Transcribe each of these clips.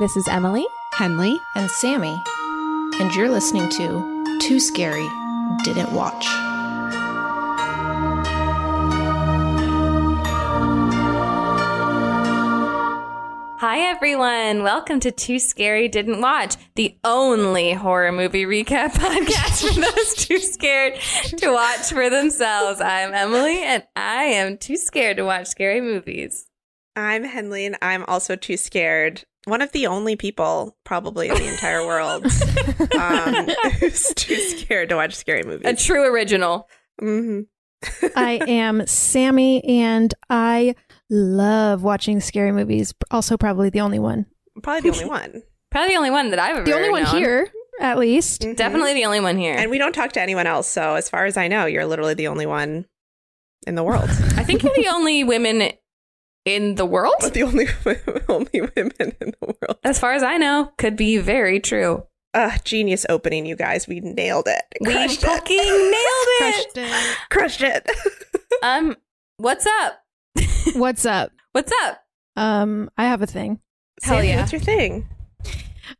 This is Emily. Henley. and Sammy, and you're listening to Too Scary Didn't Watch. Hi, everyone. Welcome to Too Scary Didn't Watch, the only horror movie recap podcast for those too scared to watch for themselves. I'm Emily, and I am too scared to watch scary movies. I'm Henley, and I'm also too scared. One of the only people, probably in the entire world, um, who's too scared to watch scary movies. A true original. hmm I am Sammy, and I love watching scary movies. Also, probably the only one. Probably the only one. Probably the only one that I've ever The only one known. here, at least. Mhm. Definitely the only one here. And we don't talk to anyone else, so as far as I know, you're literally the only one in the world. I think you're the only women in the world. But the only only women in the world. As far as I know, could be very true. Uh, genius opening, you guys. We nailed it. We Crushed fucking it. nailed it. Crushed it. Crushed it. Um, what's up? What's up? What's up? Um, I have a thing. Hell Sammy, yeah. What's your thing?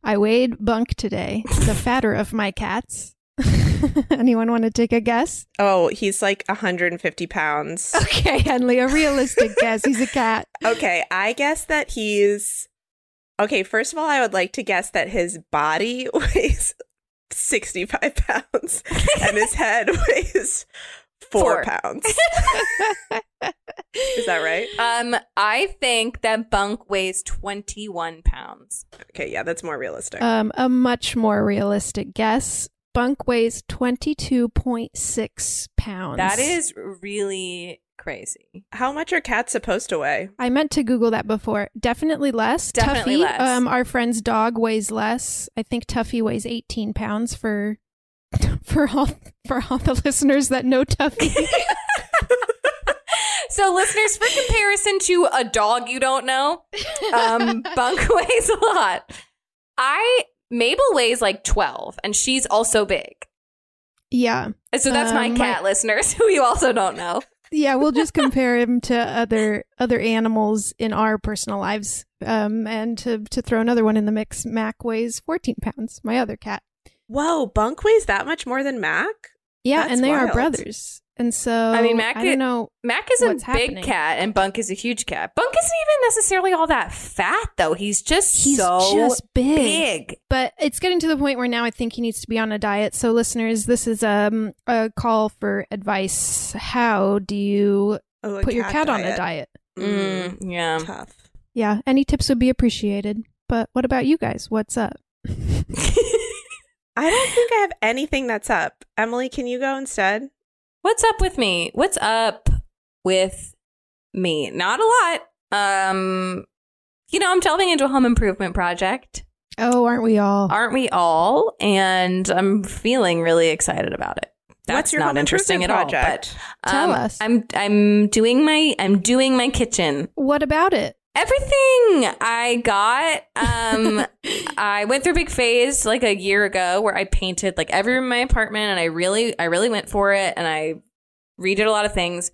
I weighed Bunk today, the fatter of my cats. Anyone want to take a guess? Oh, he's like 150 pounds. Okay, Henley, a realistic guess. He's a cat. Okay, I guess that he's okay. First of all, I would like to guess that his body weighs sixty-five pounds and his head weighs four, Four. pounds. Is that right? Um, I think that Bunk weighs 21 pounds. Okay, yeah, that's more realistic. Um, a much more realistic guess. Bunk weighs 22.6 pounds. That is really crazy. How much are cats supposed to weigh? I meant to Google that before. Definitely less. Definitely Tuffy, less. Um, our friend's dog weighs less. I think Tuffy weighs 18 pounds for for all for all the listeners that know Tuffy. So, listeners, for comparison to a dog you don't know, um, Bunk weighs a lot. I Mabel weighs like 12, and she's also big. yeah, And So that's my Um, cat listeners who you also don't know. yeah. We'll just compare him to other other animals in our personal lives. Um, and to to throw another one in the mix, Mac weighs 14 pounds. My other cat. Whoa, Bunk weighs that much more than Mac? Yeah, That's and they are brothers. And so I mean, Mac I i- don't know. Mac is a big happening? cat, and Bunk is a huge cat. Bunk isn't even necessarily all that fat, though. He's just He's so just big. big. But it's getting to the point where now I think he needs to be on a diet. So, listeners, this is um, a call for advice. How do you Oh, a put your cat on a diet? Mm, Mm, yeah. Tough. Yeah, any tips would be appreciated. But what about you guys? What's up? I don't think I have anything that's up. Emily, can you go instead? What's up with me? What's up with me? Not a lot. Um, you know, I'm delving into a home improvement project. Oh, aren't we all? Aren't we all? And I'm feeling really excited about it. That's What's your not home interesting at all. But project? Tell um, us. I'm I'm doing my I'm doing my kitchen. What about it? Everything I got, um, I went through a big phase like a year ago where I painted like every room in my apartment, and I really, I really went for it, and I redid a lot of things,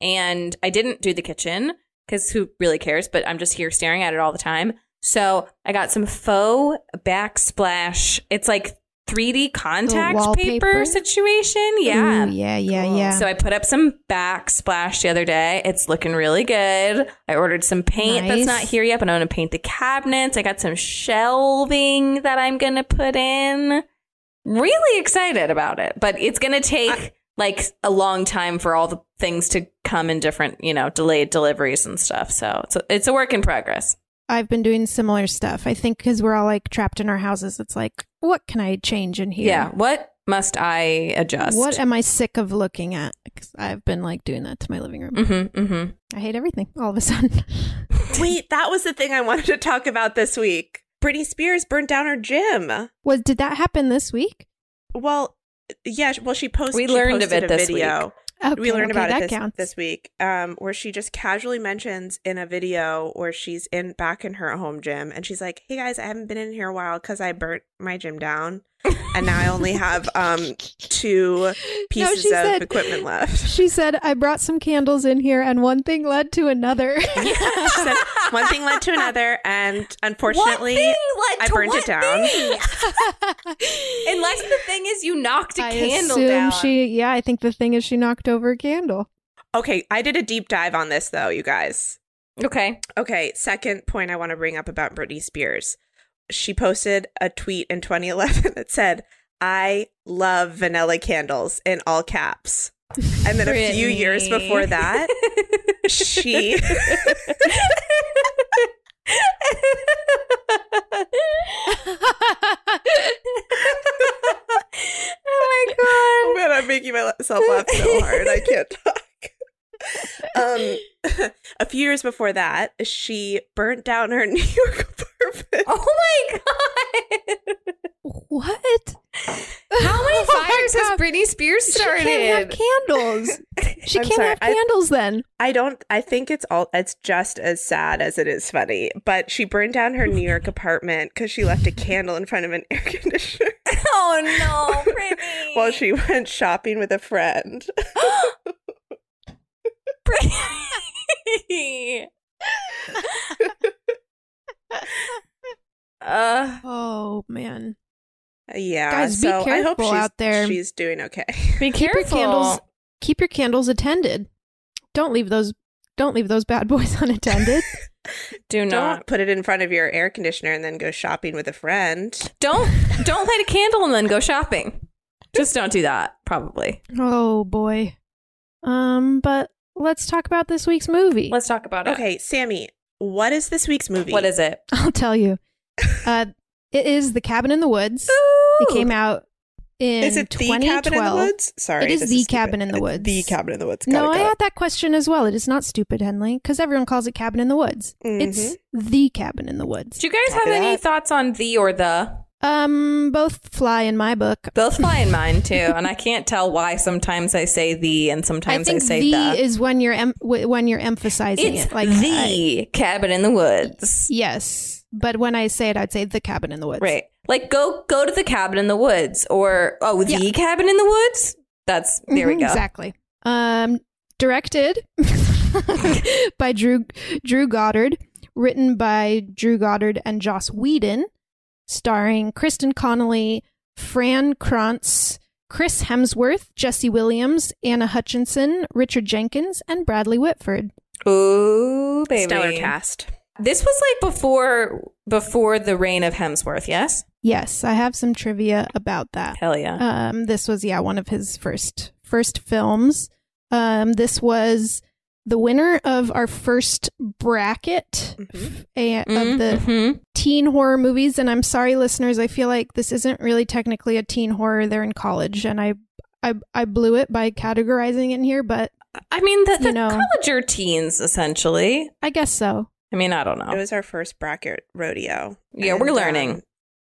and I didn't do the kitchen because who really cares? But I'm just here staring at it all the time. So I got some faux backsplash. It's like 3D contact paper situation. Yeah. Ooh, yeah, yeah, Cool. yeah. So I put up some backsplash the other day. It's looking really good. I ordered some paint Nice. that's not here yet, but I'm going to paint the cabinets. I got some shelving that I'm going to put in. Really excited about it, but it's going to take like a long time for all the things to come in different, you know, delayed deliveries and stuff. So it's a, it's a work in progress. I've been doing similar stuff. I think because we're all like trapped in our houses, it's like, what can I change in here? Yeah. What must I adjust? What am I sick of looking at? Because I've been like doing that to my living room. Mm-hmm, mm-hmm. I hate everything all of a sudden. Wait, that was the thing I wanted to talk about this week. Britney Spears burnt down her gym. Was did that happen this week? Well, yeah. Well, she posted. We she learned of posted it a this video. Okay, we learned okay, about that it this, this week, um, where she just casually mentions in a video where she's in back in her home gym, and she's like, "Hey guys, I haven't been in here a while because I burnt my gym down, and now I only have um two pieces she of said- equipment left." She said, "I brought some candles in here, and one thing led to another." she said, one thing led to another, and unfortunately, What thing led I burned it down. Unless the thing is you knocked a I candle down. she. Yeah, I think the thing is she knocked over a candle. Okay, I did a deep dive on this though, you guys. okay. Okay, second point I want to bring up about Britney Spears. She posted a tweet in 2011 that said, I love vanilla candles in all caps. And then a few years before that, she oh my god. man, I'm making myself laugh so hard. I can't talk. Um, a few years before that, she burnt down her New York apartment. Oh my god. what? How many Oh fires has Britney Spears started? She can't have candles. She I'm can't sorry, have I- candles then. I don't. I think it's all. It's just as sad as it is funny. But she burned down her New York apartment because she left a candle in front of an air conditioner Oh no, Britney. while she went shopping with a friend. Britney. Uh, Oh man. Yeah. Guys, be so I hope careful she's out there. she's doing okay. be Keep your careful. candles keep your candles attended. Don't leave those don't leave those bad boys unattended. Do not. Don't put it in front of your air conditioner and then go shopping with a friend. Don't don't light a candle and then go shopping. Just don't do that. Probably. oh boy. Um but let's talk about this week's movie. Let's talk about it. Okay, Sammy, what is this week's movie? What is it? I'll tell you. Uh it is The Cabin in the Woods. It came out in Is it the 2012. cabin in the woods? Sorry, It is The stupid. Cabin in the It's Woods. The cabin in the woods. Got No, it, I got had that question as well. It is not stupid, Henley, because everyone calls it Cabin in the Woods. It's The Cabin in the Woods. Do you guys Copy have any thoughts on the or the? Um, both fly in my book. Both fly in mine too, and I can't tell why sometimes I say the and sometimes I, think say the the. is when you're em- when you're emphasizing it's it. Like the I- cabin in the woods. yes, but when I say it, I'd say the cabin in the woods. Right. Like go go to the cabin in the woods or oh the cabin in the woods. That's there we Mhm, go. Exactly. Um, directed by Drew Drew Goddard, written by Drew Goddard and Joss Whedon, starring Kristen Connolly, Fran Kranz, Chris Hemsworth, Jesse Williams, Anna Hutchison, Richard Jenkins, and Bradley Whitford. Ooh, baby. Stellar cast. This was like before before the reign of Hemsworth, yes? Yes, I have some trivia about that. Hell yeah. Um, this was yeah one of his first first films. Um, this was the winner of our first bracket Mhm. a- of the Mhm. teen horror movies. And I'm sorry, listeners, I feel like this isn't really technically a teen horror. They're in college, and I I, I blew it by categorizing it in here, but I mean the, the You know. college are teens essentially. I guess so. I mean, I don't know. It was our first bracket rodeo. Yeah, we're learning.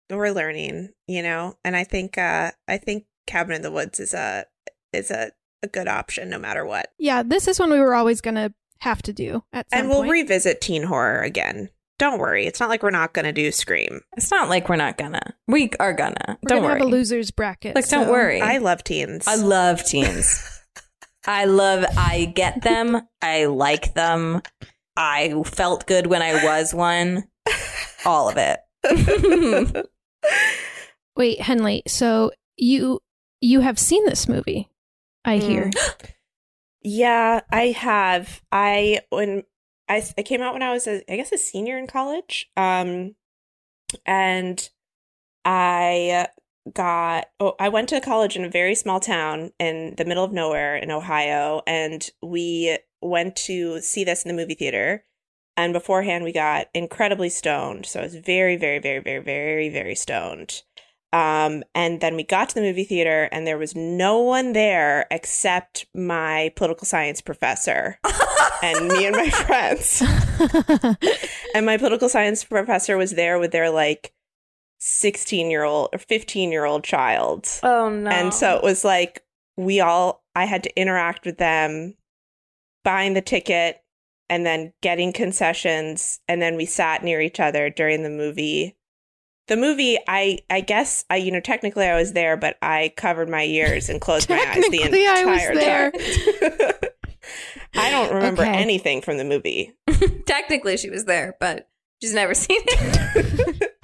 um, we're learning, you know, and I think uh I think Cabin in the Woods is a is a, a good option no matter what. Yeah, this is one we were always gonna have to do at some and we'll point. revisit teen horror again. Don't worry, it's not like we're not going to do Scream. It's not like we're not gonna. We are gonna. We're don't gonna worry. have a losers bracket. like, don't worry. I love teens. I love teens. I love. I get them. I like them. I felt good when I was one. All of it. Wait, Henley. So you you have seen this movie? I Mm. hear. Yeah, I have. I when I I came out when I was a, I guess a senior in college. Um and I got oh I went to college in a very small town in the middle of nowhere in Ohio and we went to see this in the movie theater. And beforehand we got incredibly stoned. So I was very very very very very very stoned. Um, and then we got to the movie theater, and there was no one there except my political science professor and me and my friends. and my political science professor was there with their like 16 year old or 15 year old child. Oh no. And so it was like we all, I had to interact with them, buying the ticket, and then getting concessions. And then we sat near each other during the movie. The movie, I I guess I you know technically I was there, but I covered my ears and closed my eyes the Technically, I was entire there. time. I don't remember Okay. anything from the movie. Technically, she was there, but she's never seen it.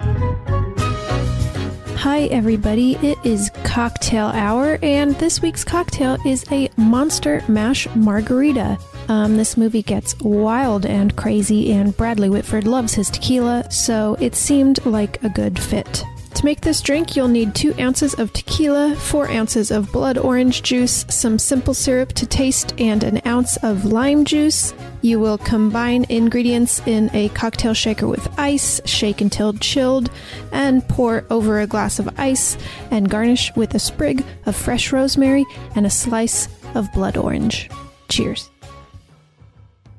Hi, everybody. It is cocktail hour, and this week's cocktail is a Monster Mash Margarita. Um, this movie gets wild and crazy, and Bradley Whitford loves his tequila, so it seemed like a good fit. To make this drink, you'll need two ounces of tequila, four ounces of blood orange juice, some simple syrup to taste, and an ounce of lime juice. You will combine ingredients in a cocktail shaker with ice, shake until chilled, and pour over a glass of ice, and garnish with a sprig of fresh rosemary and a slice of blood orange. Cheers.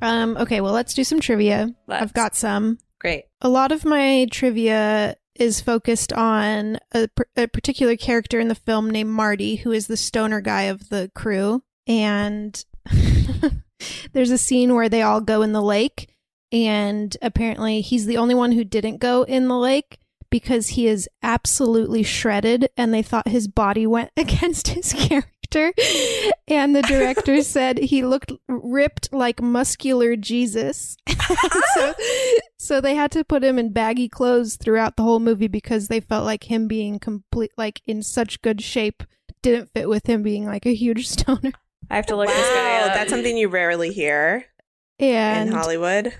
Um, okay, well, let's do some trivia. Let's. I've got some Great. a lot of my trivia is focused on a, a particular character in the film named Marty, who is the stoner guy of the crew. And there's a scene where they all go in the lake, and apparently he's the only one who didn't go in the lake because he is absolutely shredded, and they thought his body went against his character. And the director said he looked ripped like muscular Jesus. so, so they had to put him in baggy clothes throughout the whole movie because they felt like him being complete, like in such good shape, didn't fit with him being like a huge stoner. I have to look this guy Wow, up. that's something you rarely hear And in Hollywood.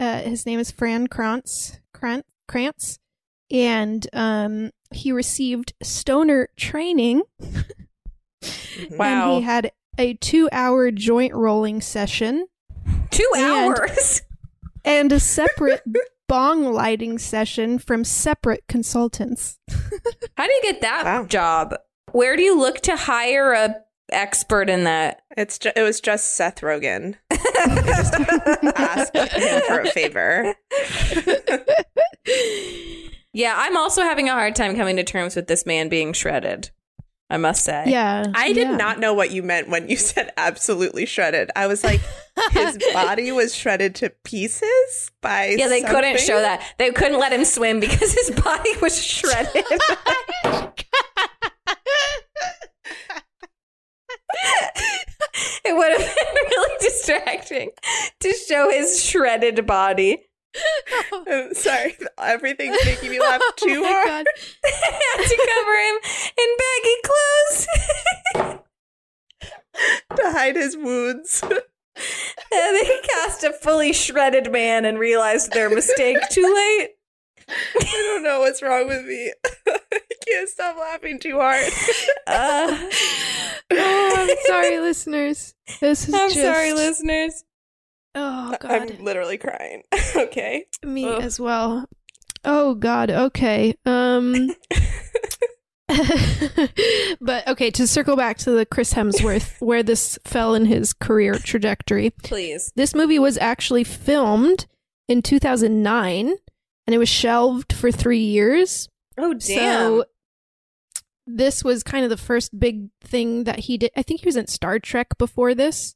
uh, his name is Fran Kranz, Kranz, Kranz and um, he received stoner training. Wow. And he had a two-hour joint rolling session Two And- hours. and a separate bong lighting session from separate consultants. How do you get that Wow. job? Where do you look to hire a expert in that? It's ju- it was just Seth Rogen. Asked him for a favor. Yeah, I'm also having a hard time coming to terms with this man being shredded. I must say. Yeah. I did yeah. not know what you meant when you said absolutely shredded. I was like, his body was shredded to pieces by Yeah, they couldn't show that. They couldn't let him swim because his body was shredded. Oh it would have been really distracting to show his shredded body. I'm sorry, everything's making me laugh Oh too my hard. To cover him in baggy clothes. to hide his wounds. and they cast a fully shredded man and realized their mistake too late. I don't know what's wrong with me. I can't stop laughing too hard. Uh, Oh, I'm sorry, listeners. This is I'm just, sorry, listeners. Oh God, I'm literally crying. okay. me Ugh. as well. Oh God. Okay. Um. but okay, to circle back to the Chris Hemsworth, where this fell in his career trajectory. Please. This movie was actually filmed in 2009, and it was shelved for three years. Oh, damn. So this was kind of the first big thing that he did. I think he was in Star Trek before this.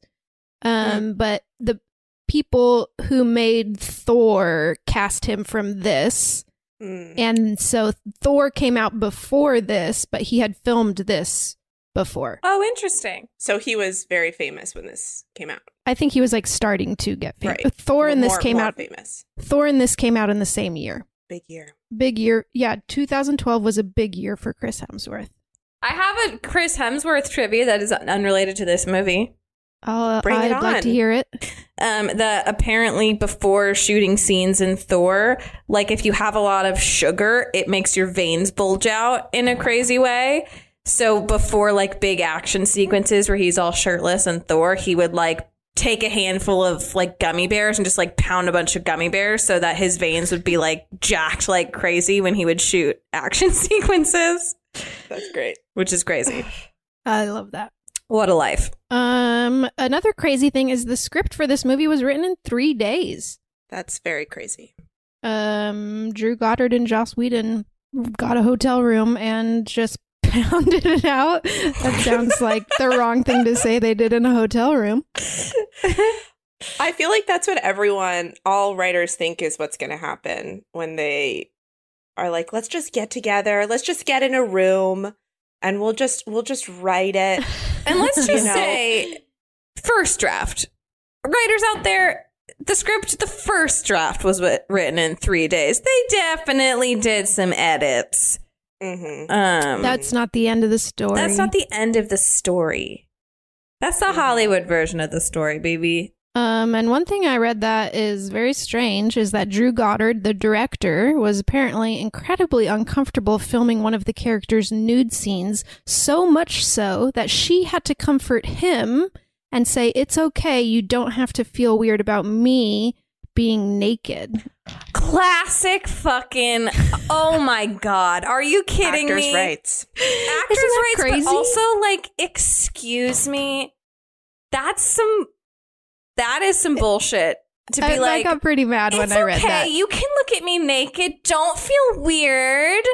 Um, but the people who made Thor cast him from this. Mm. And so Thor came out before this, but he had filmed this before. oh, interesting. So he was very famous when this came out. I think he was like starting to get famous. Right. Thor and this came out famous. Thor and this came out in the same year. Big year. Big year. Yeah, 2012 was a big year for Chris Hemsworth. I have a Chris Hemsworth trivia that is unrelated to this movie. I'll, Bring it I'd like to hear it. Um, that apparently before shooting scenes in Thor, like if you have a lot of sugar, it makes your veins bulge out in a crazy way. So before like big action sequences where he's all shirtless and Thor, he would like take a handful of like gummy bears and just like pound a bunch of gummy bears so that his veins would be like jacked like crazy when he would shoot action sequences, That's great. which is crazy. I love that. What a life. Um, another crazy thing is the script for this movie was written in three days. That's very crazy. Um, Drew Goddard and Joss Whedon got a hotel room and just pounded it out. That sounds like the wrong thing to say they did in a hotel room. I feel like that's what everyone, all writers think is what's going to happen when they are like, let's just get together, let's just get in a room, and we'll just we'll just write it. And let's You just know? say, first draft. Writers out there, the script, the first draft was written in three days. They definitely did some edits. hmm Um, That's not the end of the story. that's not the end of the story. That's the Hollywood version of the story, baby. Um, and one thing I read that is very strange is that Drew Goddard, the director, was apparently incredibly uncomfortable filming one of the characters' nude scenes, so much so that she had to comfort him and say, It's okay, you don't have to feel weird about me being naked. Classic fucking. Oh my god! Are you kidding Actors' me? rights. Actors' Isn't that rights, crazy? but also like, excuse me. That's some. That is some bullshit. To be I, like, I got pretty mad when I read okay. that. You can look at me naked. Don't feel weird.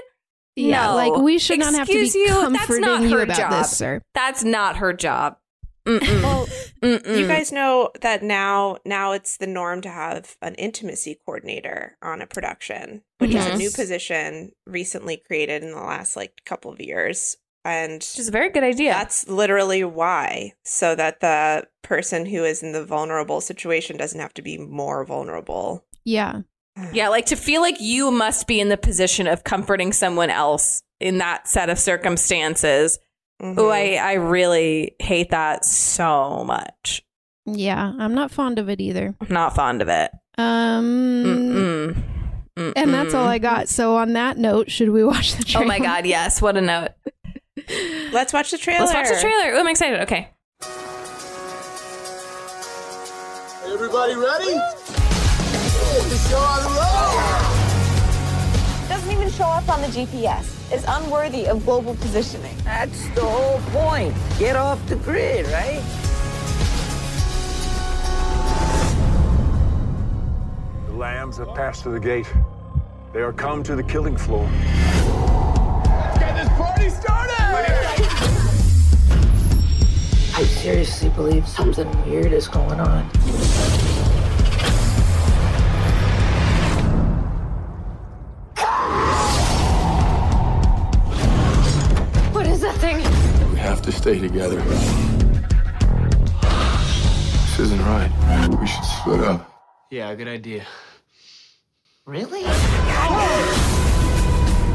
yeah, No. like we should not have to be Excuse you, that's comforting not you her about job. this, sir. That's not her job. Mm-mm. Well, Mm-mm. you guys know that now now it's the norm to have an intimacy coordinator on a production, which is a new position recently created in the last like couple of years. And Which is a very good idea. That's literally why, so that the person who is in the vulnerable situation doesn't have to be more vulnerable. Yeah. Yeah, like to feel like you must be in the position of comforting someone else in that set of circumstances. Mhm. Oh, I, I really hate that so much. Yeah, I'm not fond of it either. I'm not fond of it. Um Mm-mm. Mm-mm. And that's all I got. So on that note, should we watch the Oh my god, yes. What a note. Let's watch the trailer. Let's watch the trailer. Oh, I'm excited. Okay. Everybody ready? Get the show on the road! Doesn't even show up on the GPS. It's unworthy of global positioning. That's the whole point. Get off the grid, right? The lambs have passed through the gate. They are come to the killing floor. Get this party started! I seriously believe something weird is going on. What is that thing? We have to stay together. This isn't right. We should split up. Yeah, good idea. Really? We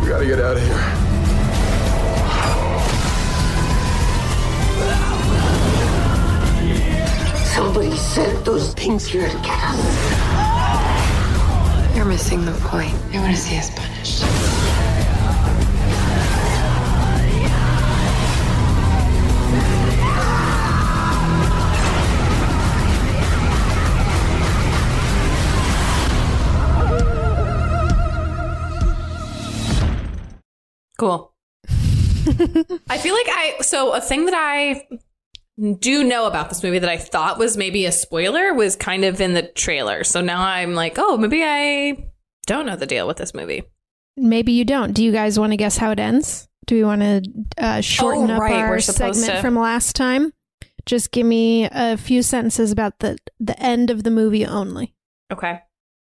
gotta get out of here. Somebody sent those things here to get us. You're missing the point. They want to see us punished. Cool. I feel like I so a thing that I do know about this movie that I thought was maybe a spoiler was kind of in the trailer. So now I'm like, oh, maybe I don't know the deal with this movie. Maybe you don't. Do you guys want to guess how it ends? Do we want to uh, shorten Oh, up our segment to- from last time? Just give me a few sentences about the the end of the movie only. Okay.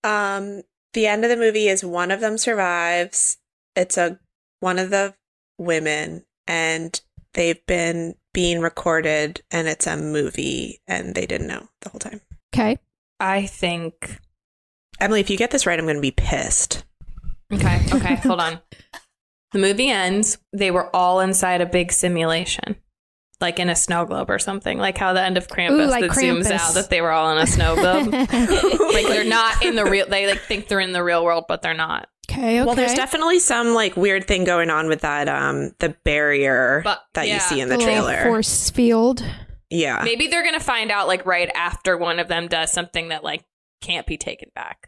Um, the end of the movie is one of them survives. It's a one of the women, and they've been being recorded, and it's a movie, and they didn't know the whole time. Okay. I think Emily, if you get this right, I'm going to be pissed. Okay, okay, hold on. The movie ends. They were all inside a big simulation, like in a snow globe or something, like how the end of Krampus Ooh, like that zooms out that they were all in a snow globe. like they're not in the real. They like think they're in the real world, but they're not. Okay. Okay. Well, there's definitely some like weird thing going on with that um the barrier But- that yeah. you see in the A little trailer. force field. Yeah. Maybe they're gonna find out like right after one of them does something that like can't be taken back.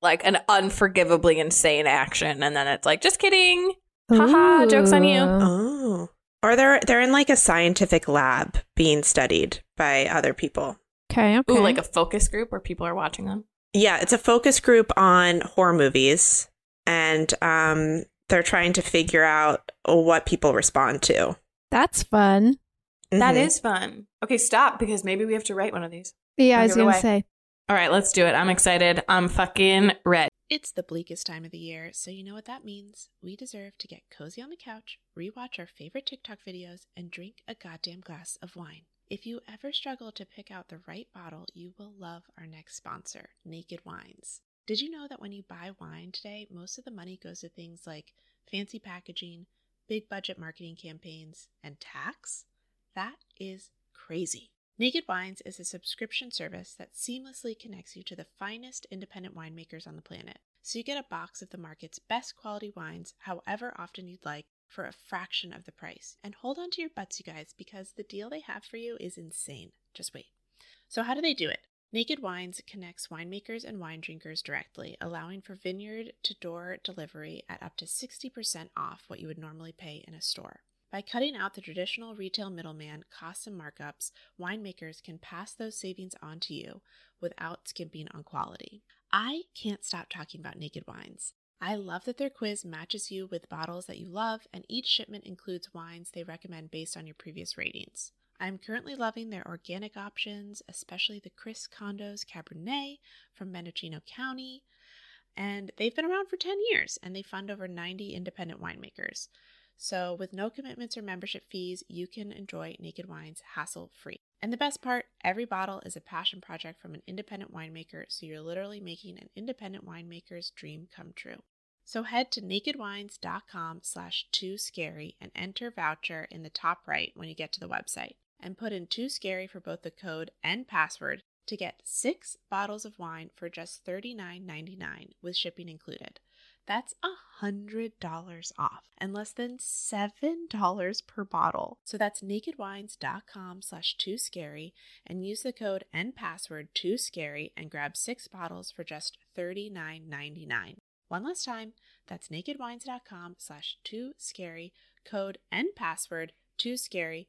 Like an unforgivably insane action, and then it's like, just kidding. Haha, joke's on you. Oh. Or they're they're in like a scientific lab being studied by other people. Okay, okay. Ooh, like a focus group where people are watching them. Yeah, it's a focus group on horror movies and um they're trying to figure out what people respond to. That's fun. That Mhm. is fun. Okay, stop because maybe we have to write one of these. Yeah, I was gonna away. say. All right, let's do it. I'm excited. I'm fucking red. It's the bleakest time of the year, so you know what that means. We deserve to get cozy on the couch, rewatch our favorite TikTok videos, and drink a goddamn glass of wine. If you ever struggle to pick out the right bottle, you will love our next sponsor, Naked Wines. Did you know that when you buy wine today, most of the money goes to things like fancy packaging, big budget marketing campaigns, and tax? That is crazy. Naked Wines is a subscription service that seamlessly connects you to the finest independent winemakers on the planet. So you get a box of the market's best quality wines, however often you'd like, for a fraction of the price. And hold on to your butts, you guys, because the deal they have for you is insane. Just wait. So, how do they do it? Naked Wines connects winemakers and wine drinkers directly, allowing for vineyard to door delivery at up to 60% off what you would normally pay in a store. By cutting out the traditional retail middleman costs and markups, winemakers can pass those savings on to you without skimping on quality. I can't stop talking about Naked Wines. I love that their quiz matches you with bottles that you love, and each shipment includes wines they recommend based on your previous ratings. I'm currently loving their organic options, especially the Chris Condos Cabernet from Mendocino County. And they've been around for 10 years and they fund over 90 independent winemakers. So, with no commitments or membership fees, you can enjoy Naked Wines hassle free. And the best part every bottle is a passion project from an independent winemaker, so you're literally making an independent winemaker's dream come true. So head to nakedwines.com slash too scary and enter voucher in the top right when you get to the website and put in too scary for both the code and password to get six bottles of wine for just $39.99 with shipping included. That's a $100 off and less than $7 per bottle. So that's nakedwines.com slash too scary and use the code and password too scary and grab six bottles for just $39.99. One last time, that's nakedwines.com slash too scary, code and password too scary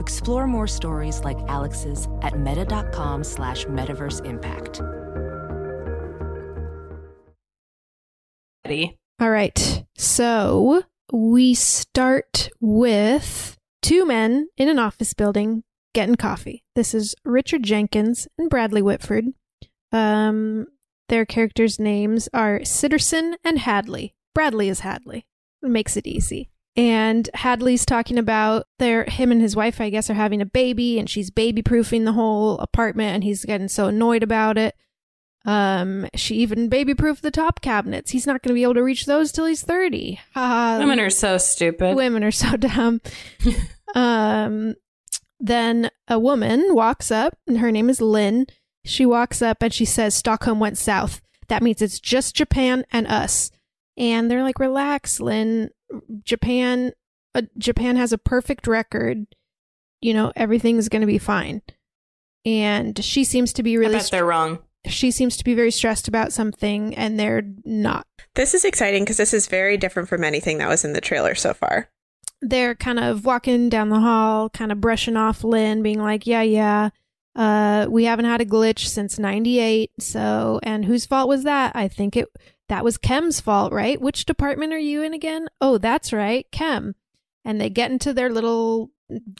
Explore more stories like Alex's at meta.com slash metaverse impact. All right. So we start with two men in an office building getting coffee. This is Richard Jenkins and Bradley Whitford. Um, their characters' names are Sitterson and Hadley. Bradley is Hadley. It makes it easy. And Hadley's talking about their him and his wife, I guess, are having a baby, and she's baby proofing the whole apartment, and he's getting so annoyed about it. Um, she even baby proofed the top cabinets. He's not going to be able to reach those till he's thirty. Um, Women are so stupid. Women are so dumb. um, then a woman walks up, and her name is Lin. She walks up and she says, Stockholm went south. That means it's just Japan and us. And they're like, relax, Lin. Japan, uh, Japan has a perfect record. You know, everything's going to be fine. And she seems to be really. I bet they're wrong. She seems to be very stressed about something, and they're not. This is exciting because this is very different from anything that was in the trailer so far. they're kind of walking down the hall, kind of brushing off Lin, being like, "Yeah, yeah, uh, we haven't had a glitch since '98. So, and whose fault was that? I think it that was Chem's fault, right? Which department are you in again? Oh, that's right, Chem." And they get into their little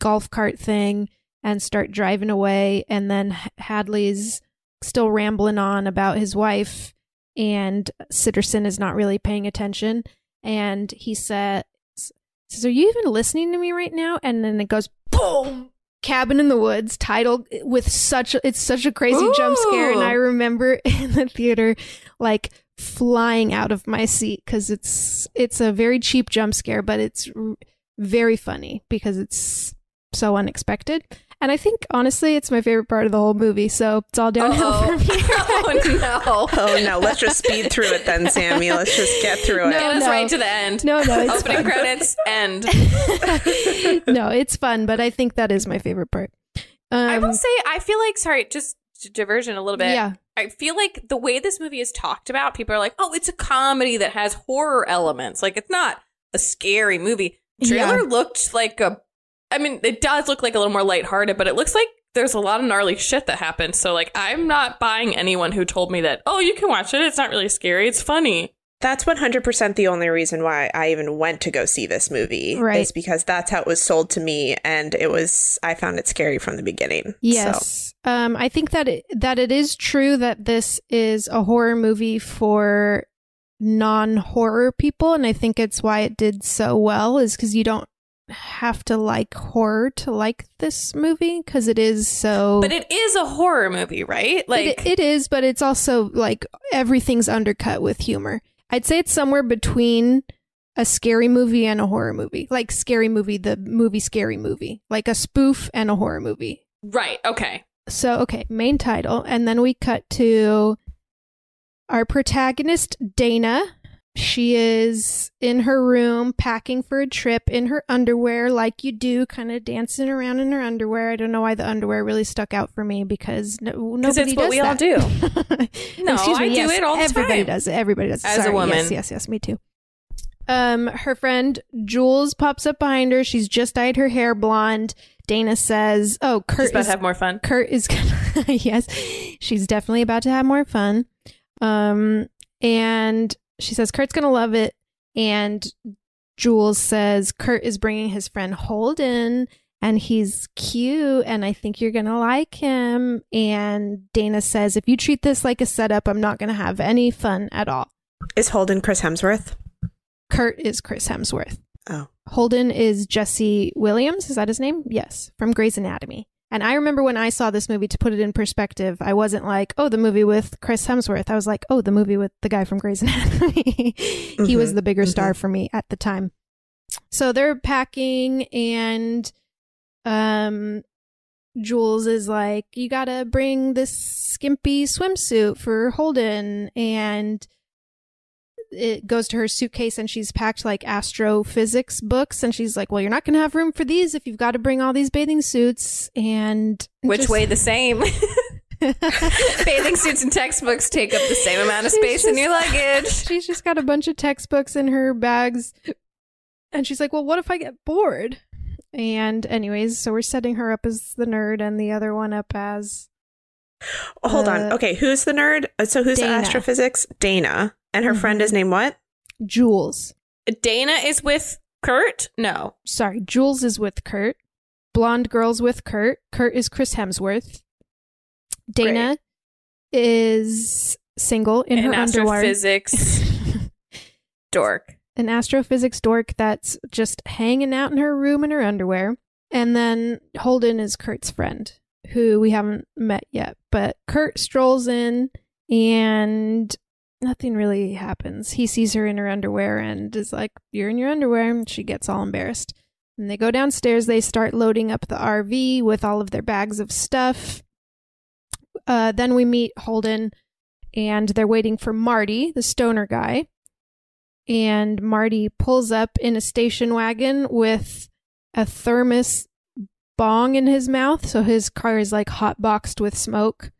golf cart thing and start driving away, and then Hadley's still rambling on about his wife, and Sitterson is not really paying attention, and he said says, Are you even listening to me right now? And then it goes boom, Cabin in the Woods title with such a, it's such a crazy jump scare and I remember in the theater like flying out of my seat cuz it's it's a very cheap jump scare but it's r- very funny because it's so unexpected. And I think honestly it's my favorite part of the whole movie, so it's all downhill Uh-oh. from here. oh no. Oh no, let's just speed through it then, Sammy. Let's just get through it. No, Get us no. right to the end. No, no, it's Opening fine. credits, end. no, it's fun, but I think that is my favorite part. Um, I will say, I feel like, sorry, just diversion a little bit. Yeah. I feel like the way this movie is talked about, people are like, oh, it's a comedy that has horror elements. Like, it's not a scary movie. Trailer Yeah. looked like a, I mean, it does look like a little more lighthearted, but it looks like there's a lot of gnarly shit that happens. So, like, I'm not buying anyone who told me that, oh, you can watch it. It's not really scary. It's funny. That's 100% the only reason why I even went to go see this movie. Right. Is because that's how it was sold to me. And it was, I found it scary from the beginning. So, Yes. Um, I think that it, that it is true that this is a horror movie for non-horror people, and I think it's why it did so well is because you don't have to like horror to like this movie because it is so. But it is a horror movie, right? Like, it, it is, but it's also like everything's undercut with humor. I'd say it's somewhere between a scary movie and a horror movie, like scary movie, the movie Scary Movie, like a spoof and a horror movie. right. Okay. So, okay, main title. And then we cut to our protagonist, Dana. She is in her room packing for a trip in her underwear, like you do, kind of dancing around in her underwear. I don't know why the underwear really stuck out for me because no, nobody it's what does we all that. do. No, Excuse me, I do it all the Everybody time. does it. Everybody does it. As a woman. Yes, yes, yes, me too. Um, her friend Jules pops up behind her. She's just dyed her hair blonde. Dana says, "Oh, Kurt She's about is to have more fun. Kurt is gonna yes, she's definitely about to have more fun. Um, and she says Kurt's gonna love it. And Jules says Kurt is bringing his friend Holden, and he's cute, and I think you're gonna like him. And Dana says, if you treat this like a setup, I'm not gonna have any fun at all. is Holden Chris Hemsworth? Kurt is Chris Hemsworth. Oh. Holden is Jesse Williams. Is that his name? Yes, from Grey's Anatomy. And I remember when I saw this movie, to put it in perspective, I wasn't like, oh, the movie with Chris Hemsworth. I was like, oh, the movie with the guy from Grey's Anatomy. he was Mhm, the bigger star for me at the time. So they're packing, and um, Jules is like, you gotta bring this skimpy swimsuit for Holden. And it goes to her suitcase and she's packed like astrophysics books and she's like well you're not going to have room for these if you've got to bring all these bathing suits and Which just- way the same? Bathing suits and textbooks take up the same amount of She's space in your luggage. she's just got a bunch of textbooks in her bags and she's like well what if i get bored and anyways so we're setting her up as the nerd and the other one up as hold Uh, on. Okay, who's the nerd? Uh, So who's Dana. the astrophysics? Dana. And her friend is mm-hmm. named what? jules Dana is with Kurt? No. sorry jules is with kurt blonde girl's with kurt kurt is chris hemsworth dana is single in An her underwear astrophysics dork. an astrophysics dork that's just hanging out in her room in her underwear. And then Holden is Kurt's friend, who we haven't met yet. But Kurt strolls in and nothing really happens. He sees her in her underwear and is like, You're in your underwear. She gets all embarrassed. And they go downstairs. They start loading up the RV with all of their bags of stuff. Uh, then we meet Holden and they're waiting for Marty, the stoner guy and Marty pulls up in a station wagon with a thermos bong in his mouth. So his car is like hot boxed with smoke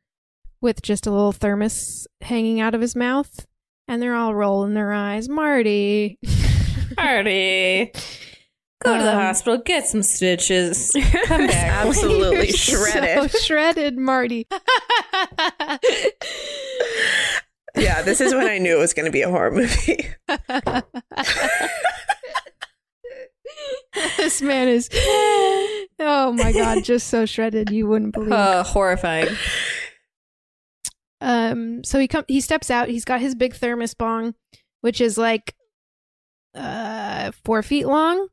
with just a little thermos hanging out of his mouth. And they're all rolling their eyes. Marty. Marty. Go to the Um, hospital, get some stitches. Come back. Absolutely You're shredded. So shredded, Marty. Yeah, this is when I knew it was going to be a horror movie. this man is, oh my God, just so shredded. You wouldn't believe. Uh, horrifying. Um, so he come he steps out. He's got his big thermos bong, which is like uh four feet long,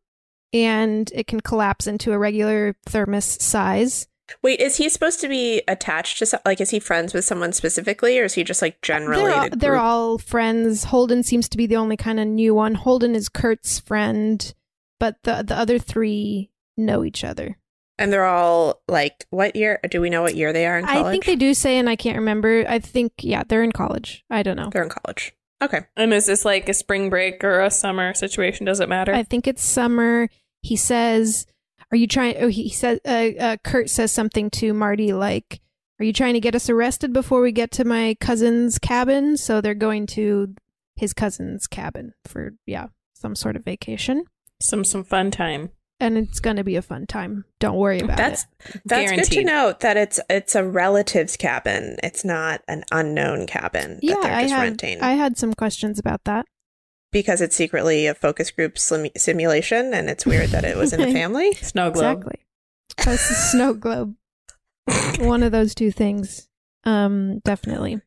and it can collapse into a regular thermos size. Wait, is he supposed to be attached to some, like is he friends with someone specifically or is he just like generally They're all, they're all friends. Holden seems to be the only kind of new one. Holden is Kurt's friend, but the the other three know each other. And they're all like what year? Do we know what year they are in college? I think they do say, and I can't remember. I think yeah, they're in college. I don't know. They're in college. Okay. And is this like a spring break or a summer situation? Does it matter? I think it's summer. He says, "Are you trying?" Oh, he said. Uh, uh, Kurt says something to Marty like, "Are you trying to get us arrested before we get to my cousin's cabin?" So they're going to his cousin's cabin for yeah, some sort of vacation, some some fun time. And it's going to be a fun time. Don't worry about That's it. that's good to note that it's it's a relative's cabin. It's not an unknown cabin Yeah, that they're I just had renting I had some questions about that. because it's secretly a focus group slim- simulation and it's weird that it was in the family. Snow globe. Exactly. That's the snow globe. One of those two things. Um, definitely.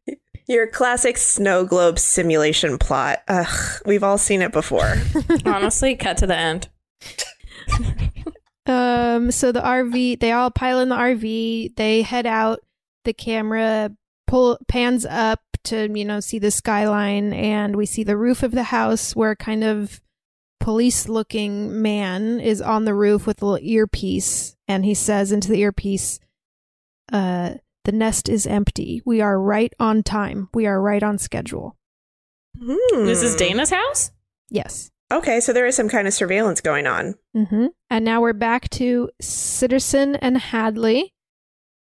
Your classic snow globe simulation plot. Ugh, we've all seen it before. Honestly, cut to the end. Um, so the RV, they all pile in the RV. They head out. The camera pull pans up to you know see the skyline, and we see the roof of the house where a kind of police-looking man is on the roof with a little earpiece, and he says into the earpiece, "Uh, the nest is empty. We are right on time. We are right on schedule." This is. Dana's house? Yes. Okay, so there is some kind of surveillance going on. Mm-hmm. And now we're back to Sitterson and Hadley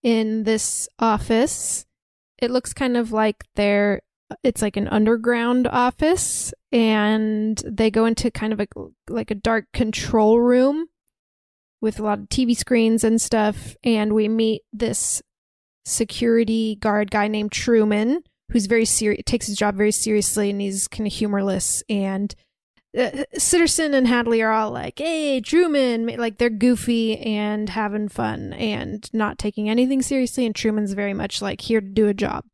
in this office. It looks kind of like they're, it's like an underground office, and they go into kind of a, like a dark control room with a lot of TV screens and stuff. And we meet this security guard guy named Truman, who's very serious, takes his job very seriously, and he's kind of humorless and uh, Sitterson and Hadley are all like, "Hey, Truman!" Like they're goofy and having fun and not taking anything seriously. And Truman's very much like here to do a job.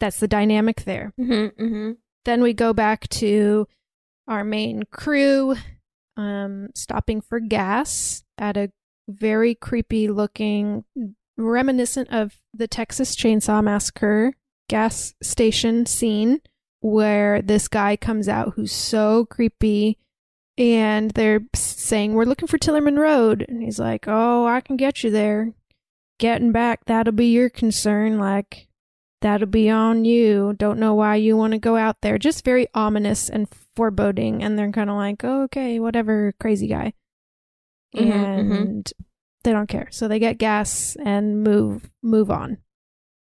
That's the dynamic there. Mm-hmm, mm-hmm. Then we go back to our main crew, um, stopping for gas at a very creepy looking, reminiscent of the Texas Chainsaw Massacre gas station scene where this guy comes out who's so creepy and they're saying we're looking for Tillerman Road and he's like, "Oh, I can get you there. Getting back that'll be your concern like that'll be on you. Don't know why you want to go out there." Just very ominous and foreboding and they're kind of like, oh, "Okay, whatever, crazy guy." Mhm, and they don't care. So they get gas and move move on.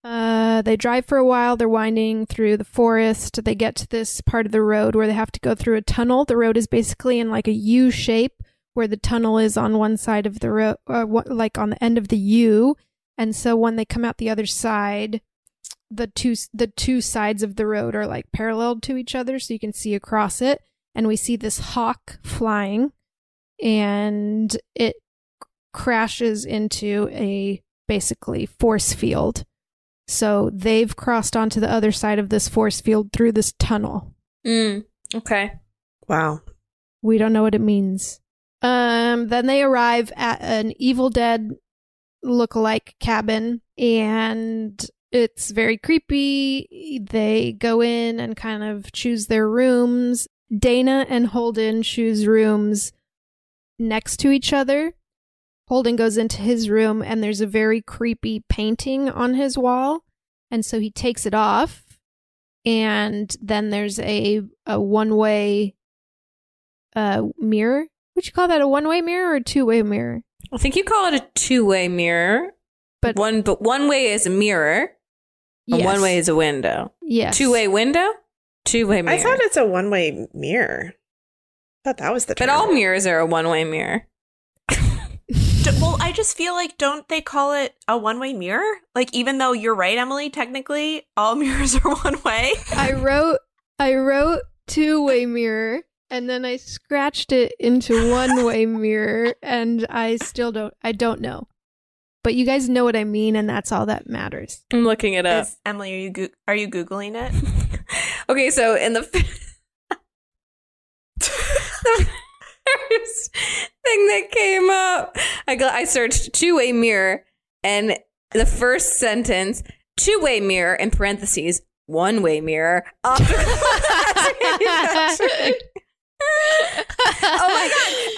Uh, they drive for a while. They're winding through the forest. They get to this part of the road where they have to go through a tunnel. The road is basically in like a U shape, where the tunnel is on one side of the road, uh, like on the end of the U. And so when they come out the other side, the two the two sides of the road are like parallel to each other, so you can see across it. And we see this hawk flying, and it crashes into a basically force field. So they've crossed onto the other side of this force field through this tunnel. Mm, okay. Wow. We don't know what it means. Um, then they arrive at an Evil Dead look-alike cabin, and it's very creepy. They go in and kind of choose their rooms. Dana and Holden choose rooms next to each other. Holden goes into his room, and there's a very creepy painting on his wall, and so he takes it off. And then there's a a one way uh mirror. Would you call that a one way mirror or a two way mirror? I think you call it a two-way mirror. But one but one way is a mirror. And Yes. one way is a window. Yes. Two-way window? Two-way mirror. I thought it's a one way mirror. I thought that was the term. but all mirrors are a one-way mirror. D- well, I just feel like don't they call it a one-way mirror? Like even though you're right, Emily, technically all mirrors are one way. I wrote I wrote two way mirror and then I scratched it into one way mirror and I still don't I don't know. But you guys know what I mean and that's all that matters. I'm looking it up. Is- Emily, are you goo are you googling it? Okay, so in the, the first thing thing that came up. I go, I searched two way mirror, and the first sentence, two way mirror in parentheses, one way mirror. Oh, oh my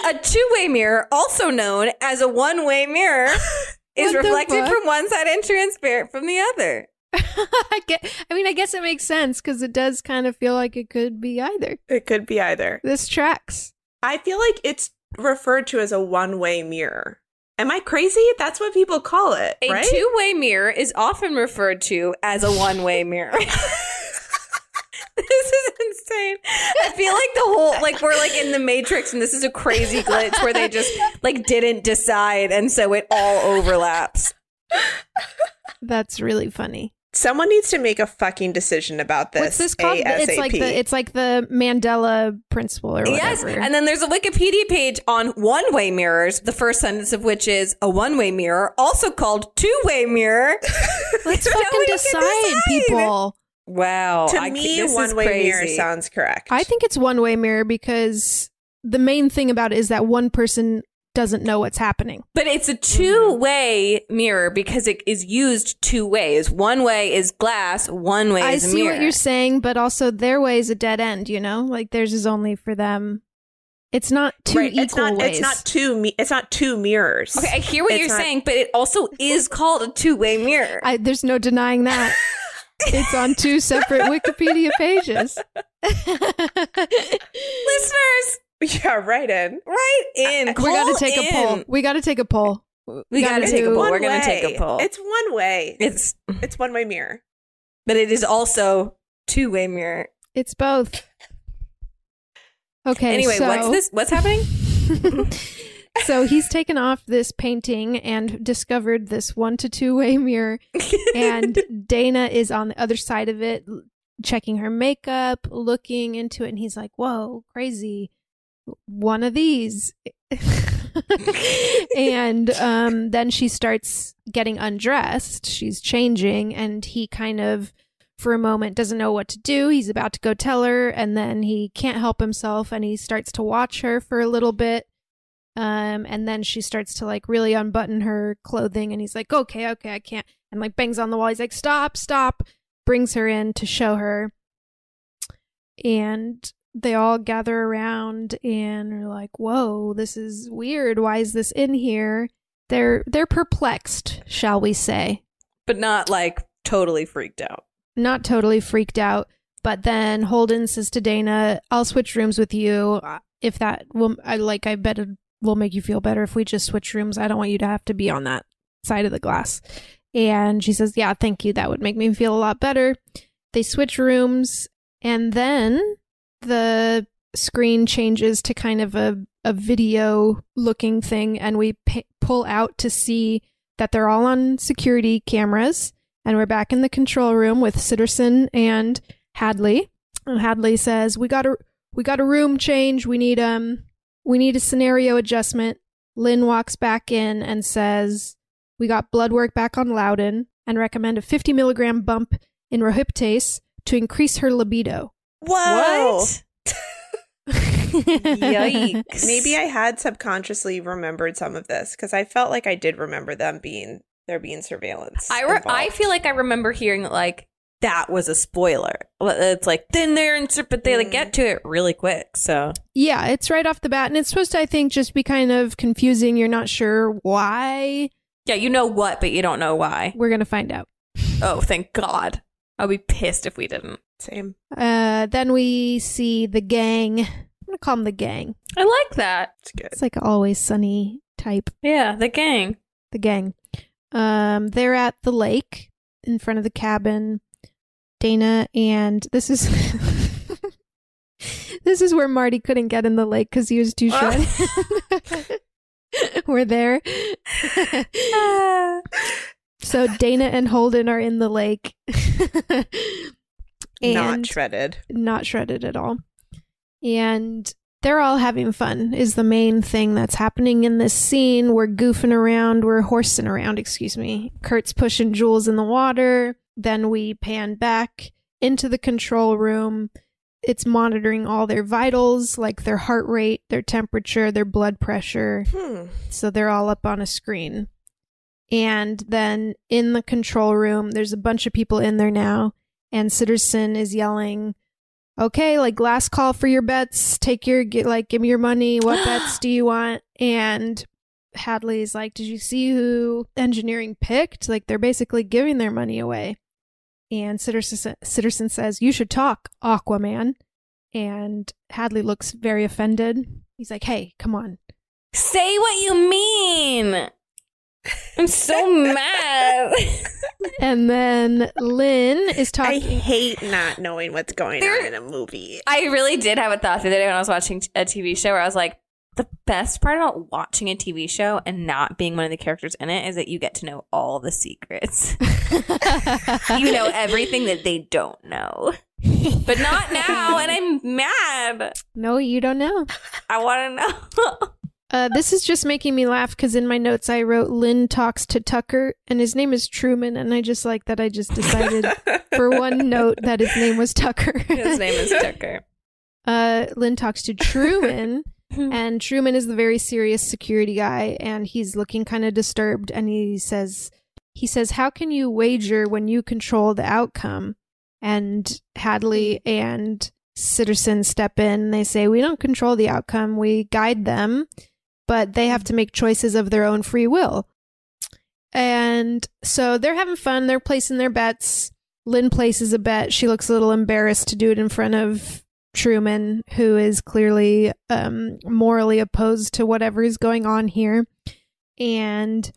god! A two way mirror, also known as a one way mirror, is What reflected fuck? from one side and transparent from the other. I, get, I mean, I guess it makes sense because it does kind of feel like it could be either. It could be either. This tracks. I feel like it's referred to as a one way mirror. Am I crazy? That's what people call it, A right? two way mirror is often referred to as a one way mirror. this is insane. I feel like the whole like we're like in the Matrix and this is a crazy glitch where they just like didn't decide and so it all overlaps. That's really funny. Someone needs to make a fucking decision about this. What's this called? It's like ASAP. the it's like the Mandela principle or whatever. Yes, and then there's a Wikipedia page on one-way mirrors. The first sentence of which is a one-way mirror, also called two-way mirror. Let's fucking Nobody can decide, people. Wow, to I- me, this one way mirror sounds correct. I think it's one way mirror because the main thing about it is that one person doesn't know what's happening. But it's a two way mirror because it is used two ways. One way is glass, one way I is a see mirror. what you're saying, but also their way is a dead end. You know, like theirs is only for them. It's not two right. equal It's not. ways. It's not two. It's not two mirrors. okay, I hear what It's you're not- saying, but it also is called a two way mirror. I, there's no denying that. it's on two separate Wikipedia pages. Listeners, Yeah, right in. right in. we got to Call take a poll. We got to take a poll. We got to take a poll. We're going to take a poll. It's one way. It's, It's one way mirror. but it is also two way mirror. It's both. Okay. Anyway, so, what's this? What's happening? so he's taken off this painting and discovered this one to two way mirror, and Dana is on the other side of it, checking her makeup, looking into it, and he's like, "Whoa, crazy! One of these." and um, then she starts getting undressed. She's changing, and he kind of, for a moment, doesn't know what to do. He's about to go tell her, and then he can't help himself, and he starts to watch her for a little bit. Um, and then she starts to like really unbutton her clothing, and he's like, "Okay, okay, I can't," and like bangs on the wall. He's like, "Stop, stop!" Brings her in to show her, and they all gather around and are like, "Whoa, this is weird. Why is this in here?" They're they're perplexed, shall we say? but not like totally freaked out. Not totally freaked out, but then Holden says to Dana, "I'll switch rooms with you if that will. I like. I bet it will make you feel better if we just switch rooms. I don't want you to have to be on that side of the glass." And she says, "Yeah, thank you. That would make me feel a lot better." They switch rooms, and then the screen changes to kind of a a video looking thing, and we p- pull out to see that they're all on security cameras, and we're back in the control room with Sitterson and Hadley. And Hadley says, "We got a we got a room change. We need um we need a scenario adjustment." Lin walks back in and says, "We got blood work back on Louden and recommend a 50 milligram bump in rohyptase to increase her libido." Whoa. What? Yikes. Maybe I had subconsciously remembered some of this because I felt like I did remember them being there being surveillance. I re- I feel like I remember hearing like that was a spoiler. It's like then they're in, but they like Mm. get to it really quick. So Yeah, it's right off the bat, and it's supposed to, I think, just be kind of confusing. You're not sure why. yeah, you know what, but you don't know why. We're gonna find out. Oh, thank God! I'll be pissed if we didn't. Same. Uh, then we see the gang. I'm gonna call them the gang. I like that. It's good. It's like always sunny type. Yeah, the gang. The gang. Um, they're at the lake in front of the cabin. Dana and this is this is where Marty couldn't get in the lake because he was too short. We're there. so Dana and Holden are in the lake. Not And- shredded. not shredded at all. And they're all having fun, is the main thing that's happening in this scene. We're goofing around, we're horsing around, excuse me. Kurt's pushing Jules in the water. Then we pan back into the control room, it's monitoring all their vitals, like their heart rate, their temperature, their blood pressure. Hmm. So they're all up on a screen. And then in the control room, there's a bunch of people in there now, and Sitterson is yelling, "Okay, like last call for your bets. Take your get like give me your money. What bets do you want?" And Hadley's like, "Did you see who engineering picked? Like they're basically giving their money away." And Sitterson, Sitterson says, "You should talk, Aquaman." And Hadley looks very offended. He's like, "Hey, come on, Say what you mean. I'm so mad. and then Lin is talking. I hate not knowing what's going on in a movie. I really did have a thought the other day when I was watching a TV show where I was like, the best part about watching a TV show and not being one of the characters in it is that you get to know all the secrets. you know everything that they don't know. But not now, and I'm mad. No, you don't know. I want to know. Uh, this is just making me laugh because in my notes I wrote Lin talks to Tucker, and his name is Truman, and I just like that I just decided for one note that his name was Tucker. His name is Tucker. uh, Lin talks to Truman, and Truman is the very serious security guy, and he's looking kind of disturbed, and he says, he says, "How can you wager when you control the outcome?" And Hadley and Sitterson step in. They say, "We don't control the outcome; we guide them, but they have to make choices of their own free will." And so they're having fun. They're placing their bets. Lin places a bet. She looks a little embarrassed to do it in front of Truman, who is clearly um, morally opposed to whatever is going on here. And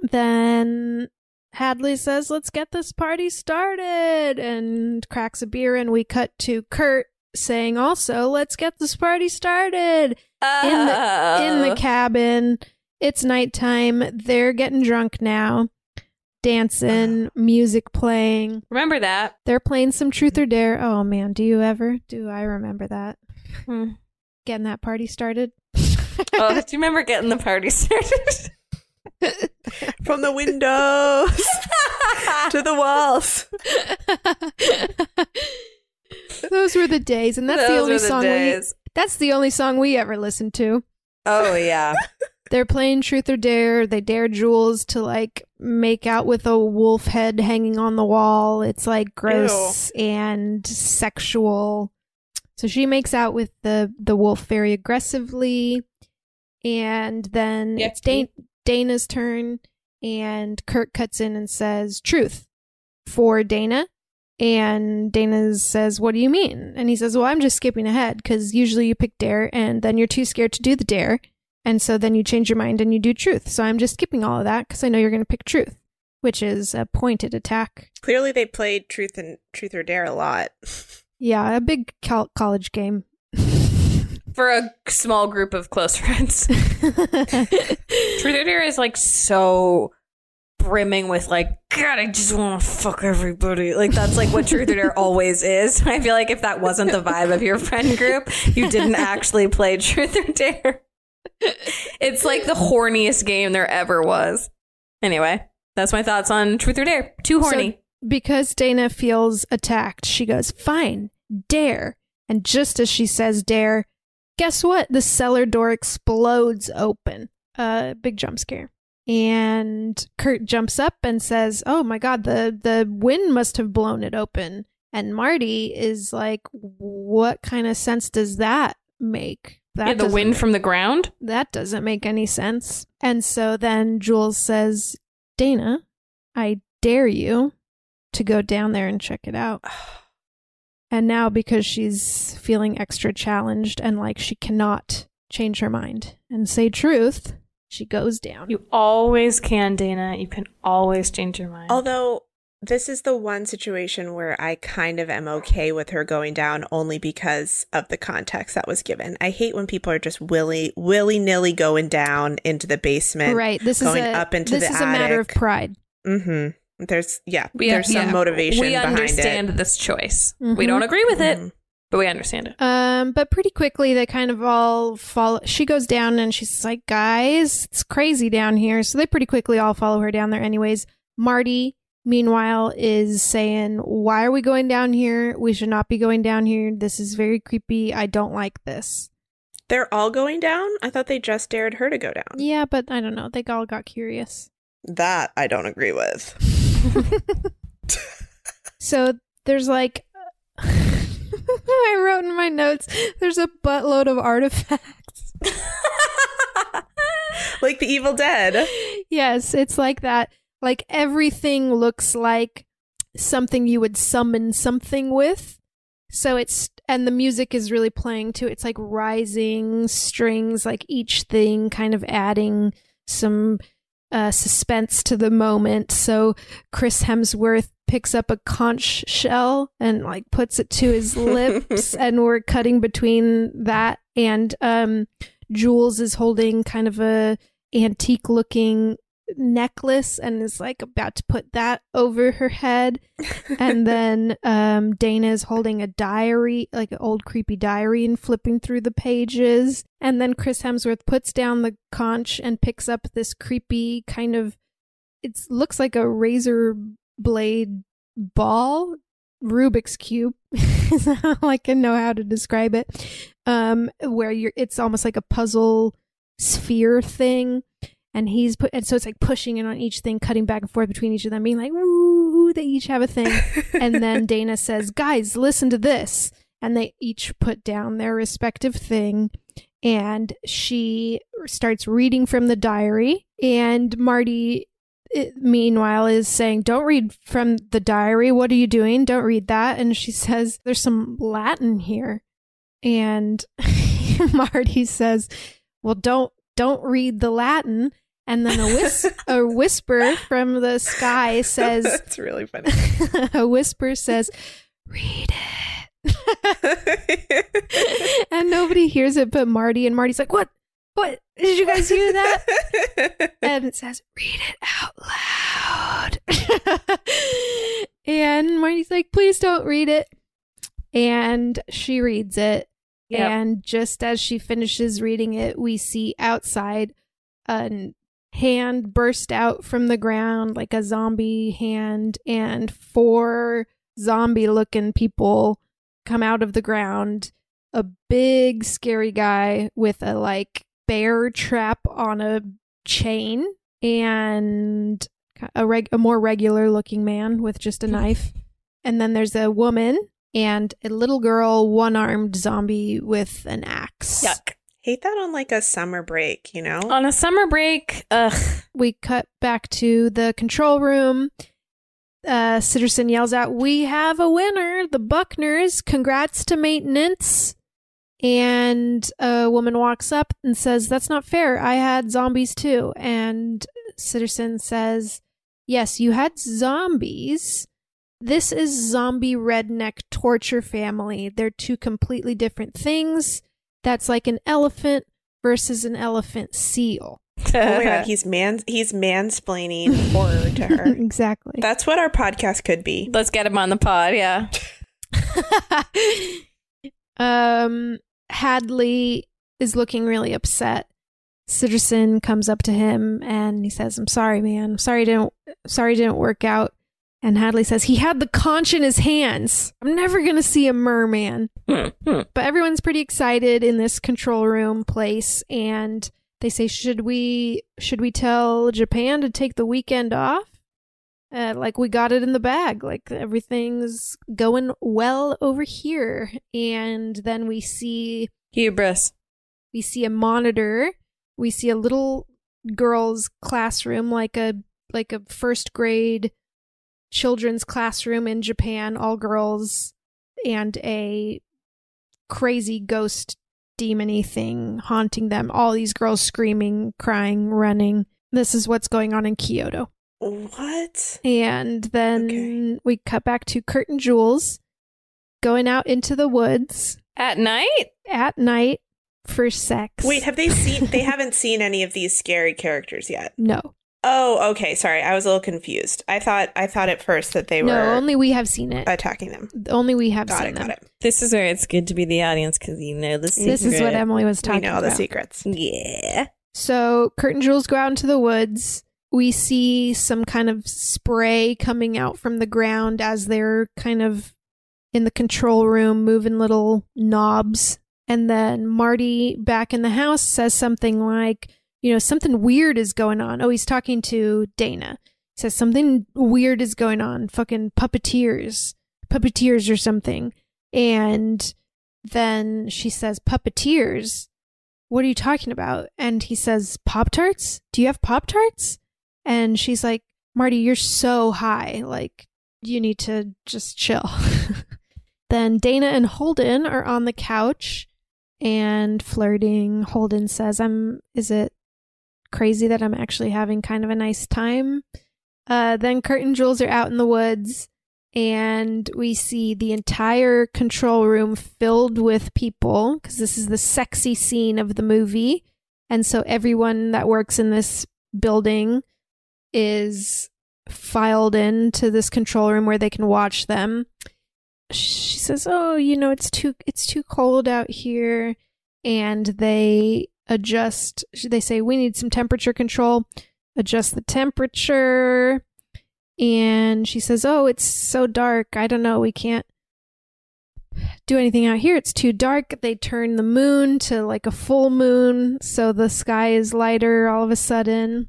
then Hadley says, Let's get this party started, and cracks a beer. And we cut to Kurt saying, Also, let's get this party started in the in the Uh, cabin. It's nighttime. They're getting drunk now, dancing, music playing. Remember that. They're playing some truth or dare. Oh man, do you ever? Do I remember that? Hmm. Getting that party started. Oh, do you remember getting the party started? From the windows to the walls. Those were the days, and that's the only were the song days. We. That's the only song we ever listened to. Oh yeah. They're playing truth or dare. They dare Jules to like make out with a wolf head hanging on the wall. It's like gross and sexual. So she makes out with the the wolf very aggressively, and then it's Dan- Dana's turn, and Kurt cuts in and says truth for Dana. And Dana says, What do you mean? And he says, Well, I'm just skipping ahead because usually you pick dare and then you're too scared to do the dare. And so then you change your mind and you do truth. So I'm just skipping all of that because I know you're going to pick truth, which is a pointed attack. Clearly, they played Truth and Truth or Dare a lot. Yeah, a big col- college game. For a small group of close friends. Truth or Dare is like so brimming with like, God, I just want to fuck everybody. Like that's like what Truth or Dare always is. I feel like if that wasn't the vibe of your friend group, you didn't actually play Truth or Dare. It's like the horniest game there ever was. Anyway, that's my thoughts on Truth or Dare. Too horny. So because Dana feels attacked, she goes, Fine, dare. And just as she says dare, guess what? The cellar door explodes open. A uh, big jump scare. And Kurt jumps up and says, "Oh my god, the the wind must have blown it open." And Marty is like, "What kind of sense does that make?" That yeah, the wind make- from the ground. that doesn't make any sense. And so then Jules says, Dana, I dare you to go down there and check it out. And now, because she's feeling extra challenged and like she cannot change her mind and say truth, she goes down. You always can, Dana. You can always change your mind. Although this is the one situation where I kind of am okay with her going down only because of the context that was given. I hate when people are just willy willy nilly going down into the basement. Right. This is going a, up into the attic. this the is a matter of pride. Mm-hmm. There's yeah. We- there's some yeah. motivation We behind understand it. this choice. Mhm. We don't agree with Mm-hmm. It, but we understand it. Um, but pretty quickly they kind of all follow. She goes down and she's like, "Guys, it's crazy down here." So they pretty quickly all follow her down there, anyways. Marty meanwhile, is saying, Why are we going down here? We should not be going down here. This is very creepy. I don't like this. They're all going down? I thought they just dared her to go down. Yeah, but I don't know. They all got curious. That I don't agree with. So there's like, I wrote in my notes, there's a buttload of artifacts. like the Evil Dead. yes, it's like that. Like everything looks like something you would summon something with. So it's and the music is really playing too. It's like rising strings, like each thing kind of adding some uh, suspense to the moment. So Chris Hemsworth picks up a conch shell and like puts it to his lips, and we're cutting between that and um, Jules is holding kind of a antique looking necklace and is like about to put that over her head. And then um Dana is holding a diary like an old creepy diary and flipping through the pages. And then Chris Hemsworth puts down the conch and picks up this creepy kind of it looks like a razor blade ball Rubik's cube. Is how I can know how to describe it? Um where you're it's almost like a puzzle sphere thing and he's put and so it's like pushing it on each thing cutting back and forth between each of them being like ooh they each have a thing. And then dana says guys listen to this. And they each put down their respective thing. And she starts reading from the diary. And marty eh, meanwhile is saying don't read from the diary. What are you doing? Don't read that. And she says there's some latin here. And marty says well don't don't read the latin and then a, whis- a whisper from the sky says That's really funny. a whisper says read it. And nobody hears it but marty and marty's like what? What? Did you guys hear that? And it says read it out loud. And marty's like please don't read it. And she reads it. Yep. and just as she finishes reading it we see outside a hand burst out from the ground like a zombie hand and four zombie looking people come out of the ground. A big scary guy with a like bear trap on a chain and a reg- a more regular looking man with just a knife. And then there's a woman and a little girl one-armed zombie with an axe. Yuck. Hate that on like a summer break, you know? On a summer break, ugh. we cut back to the control room. Uh, Sitterson yells out, "We have a winner, the Buckners! Congrats to maintenance!" And a woman walks up and says, "That's not fair. I had zombies too." And Sitterson says, "Yes, you had zombies." This is zombie redneck torture family. They're two completely different things. That's like an elephant versus an elephant seal. oh my god, he's man he's mansplaining horror to her. exactly. That's what our podcast could be. Let's get him on the pod, yeah. um Hadley is looking really upset. Sitterson comes up to him and he says, "I'm sorry, man. I'm sorry didn't sorry didn't work out." And Hadley says, "He had the conch in his hands. I'm never going to see a merman." but everyone's pretty excited in this control room place and they say, "Should we should we tell Japan to take the weekend off?" Uh, like we got it in the bag like everything's going well over here and then we see hubris we see a monitor we see a little girl's classroom like a like a first grade children's classroom in Japan all girls and a crazy ghost demony thing haunting them all these girls screaming crying running this is what's going on in Kyoto What? and then we cut back to Kurt and Jules going out into the woods At night? at night for sex. Wait, have they seen they haven't seen any of these scary characters yet? no. Oh, okay. Sorry. I was a little confused. I thought I thought at first that they no, were only we have seen it. attacking them. only we have Got seen it, them. got it. This is where it's good to be the audience because you know the secret. This is what Emily was talking. We talking know the about. secrets. Yeah. So Kurt and Jules go out into the woods. we see some kind of spray coming out from the ground as they're kind of in the control room moving little knobs. And then Marty back in the house says something like, you know, something weird is going on. Oh, he's talking to Dana. He says something weird is going on. Fucking puppeteers, puppeteers or something. And then she says, puppeteers. What are you talking about? And he says, Pop Tarts? Do you have Pop Tarts? And she's like, Marty, you're so high. Like, you need to just chill. then Dana and Holden are on the couch and flirting. Holden says, I'm, is it crazy that I'm actually having kind of a nice time? Uh, then Kurt and Jules are out in the woods and we see the entire control room filled with people because this is the sexy scene of the movie. And so everyone that works in this building is filed into this control room where they can watch them. She says, "Oh, you know, it's too it's too cold out here." And they adjust they say, "We need some temperature control." Adjust the temperature. And she says, "Oh, it's so dark. I don't know. We can't do anything out here. It's too dark. They turn the moon to like a full moon, so the sky is lighter all of a sudden."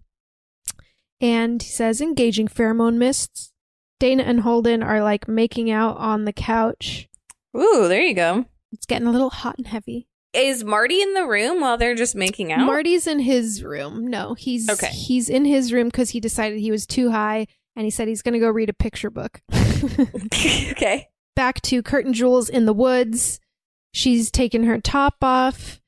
And he says, engaging pheromone mists. Dana and Holden are like making out on the couch. Ooh, there you go. It's getting a little hot and heavy. Is Marty in the room while they're just making out? Marty's in his room. No, he's Okay. He's in his room because he decided he was too high, and he said he's going to go read a picture book. okay. Back to Kurt Jules in the woods. She's taken her top off,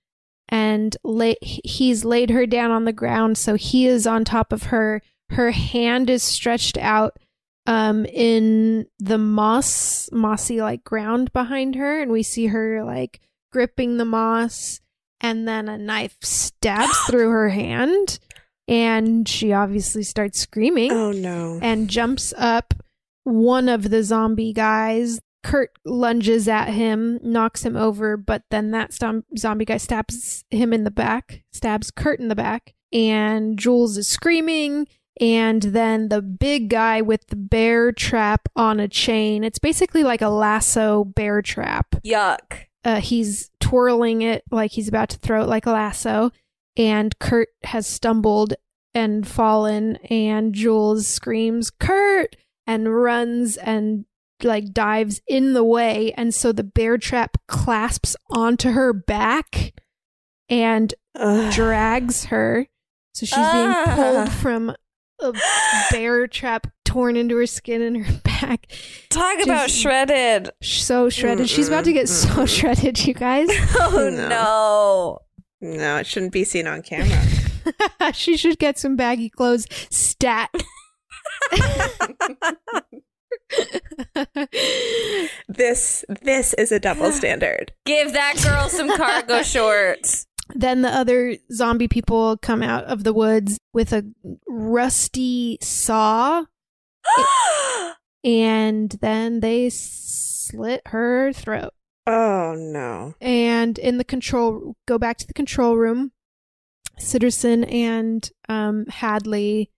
and la- he's laid her down on the ground, so he is on top of her. Her hand is stretched out um in the moss mossy like ground behind her and we see her like gripping the moss and then a knife stabs through her hand and she obviously starts screaming Oh no. and jumps up one of the zombie guys Kurt lunges at him, knocks him over, but then that stom- zombie guy stabs him in the back, stabs Kurt in the back, and Jules is screaming. And then the big guy with the bear trap on a chain. It's basically like a lasso bear trap. Yuck. Uh, he's twirling it like he's about to throw it like a lasso. And Kurt has stumbled and fallen. And Jules screams, Kurt! And runs and like dives in the way. And so the bear trap clasps onto her back and drags her. So she's being Ah. pulled from a bear trap torn into her skin and her back. Talk about shredded. So shredded. She's about to get so shredded, you guys. Oh No. No, it shouldn't be seen on camera. she should get some baggy clothes. Stat. this this is a double standard. Give that girl some cargo shorts. Then the other zombie people come out of the woods with a rusty saw. and then they slit her throat. Oh no. And in the control, go back to the control room. Sitterson and um, Hadley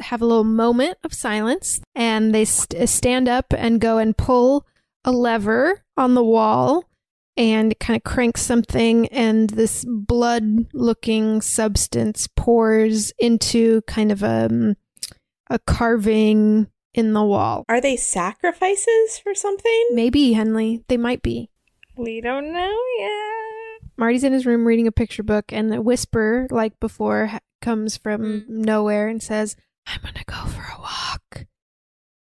have a little moment of silence, and they st- stand up and go and pull a lever on the wall and kind of cranks something, and this blood-looking substance pours into kind of a um, a carving in the wall. Are they sacrifices for something? Maybe Henley. They might be. We don't know yet. Marty's in his room reading a picture book, and the whisper, like before, ha- comes from mm. nowhere and says, I'm gonna go for a walk. And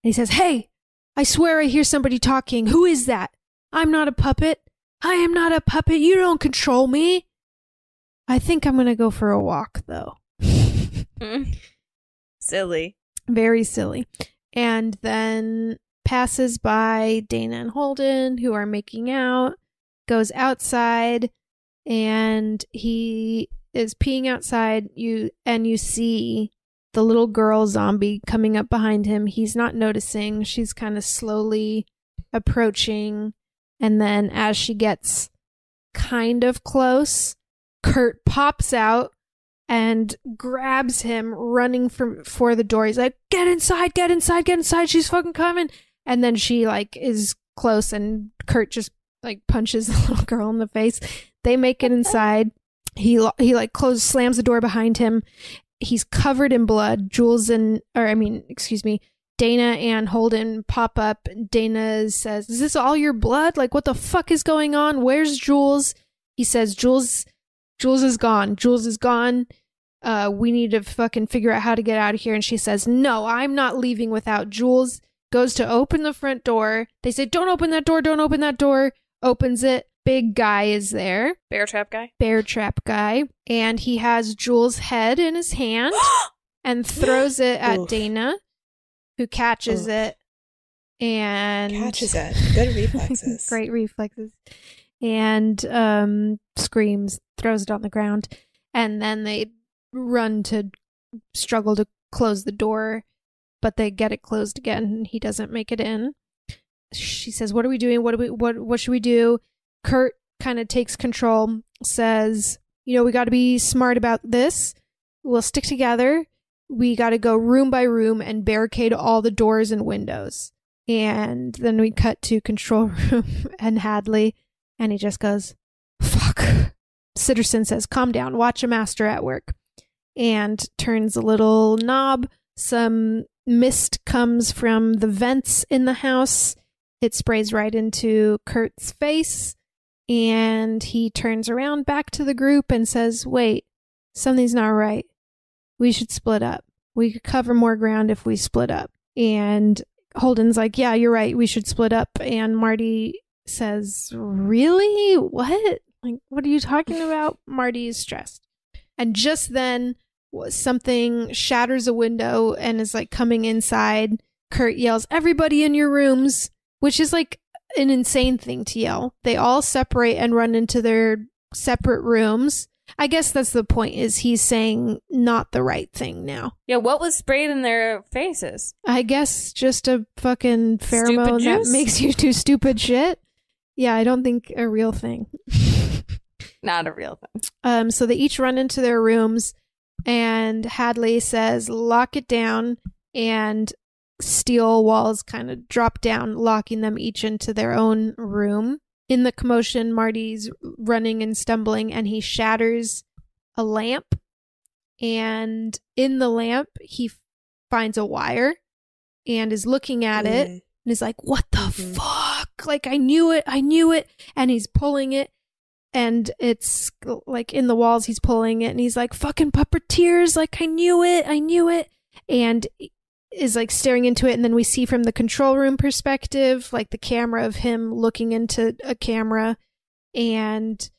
he says, Hey, I swear I hear somebody talking. Who is that? I'm not a puppet. I am not a puppet. You don't control me. I think I'm gonna go for a walk, though. Hmm. Silly. Very silly. And then passes by Dana and Holden, who are making out, goes outside, and he is peeing outside. You and you see the little girl zombie coming up behind him. He's not noticing. She's kind of slowly approaching, and then as she gets kind of close, Kurt pops out and grabs him running from for the door. He's like, "Get inside, get inside, get inside. She's fucking coming." And then she like is close and Kurt just like punches the little girl in the face. They make it inside. He he like closes slams the door behind him. He's covered in blood. Jules and or I mean, excuse me, Dana and Holden pop up. Dana says, "Is this all your blood? Like what the fuck is going on? Where's Jules?" He says, "Jules Jules is gone. Jules is gone. Uh, we need to fucking figure out how to get out of here." And she says, "No, I'm not leaving without Jules." Goes to open the front door. They say, "Don't open that door. Don't open that door." Opens it. Big guy is there. Bear trap guy. Bear trap guy, and he has Jules' head in his hand and throws it at Oof. Dana, who catches it and Catches it. Good reflexes. Great reflexes. And um screams, throws it on the ground, and then they run to struggle to close the door, but they get it closed again and he doesn't make it in. She says, "What are we doing? What do we what what should we do?" Kurt kind of takes control, says, "You know, we got to be smart about this. We'll stick together. We got to go room by room and barricade all the doors and windows." And then we cut to control room and Hadley, and he just goes, "Fuck." Sitterson says, "Calm down. Watch a master at work." And turns a little knob. Some mist comes from the vents in the house. It sprays right into Kurt's face, and he turns around back to the group and says, "Wait, something's not right. We should split up. We could cover more ground if we split up." And Holden's like, "Yeah, you're right. We should split up." And Marty says, "Really? What? Like, what are you talking about?" Marty is stressed. And just then, something shatters a window and is like coming inside. Kurt yells, "Everybody in your rooms!" Which is like an insane thing to yell. They all separate and run into their separate rooms. I guess that's the point is he's saying not the right thing now. Yeah, what was sprayed in their faces? I guess just a fucking pheromone that makes you do stupid shit. Yeah, I don't think a real thing. Not a real thing. Um, so they each run into their rooms, and Hadley says, "Lock it down," and steel walls kind of drop down, locking them each into their own room. In the commotion, Marty's running and stumbling, and he shatters a lamp. And in the lamp, he finds a wire and is looking at it Mm. and is like, What the Mhm. fuck? Like, I knew it. I knew it. And he's pulling it. And it's like in the walls, he's pulling it. And he's like, Fucking puppeteers. Like, I knew it. I knew it. And is like staring into it. And then we see from the control room perspective, like the camera of him looking into a camera. And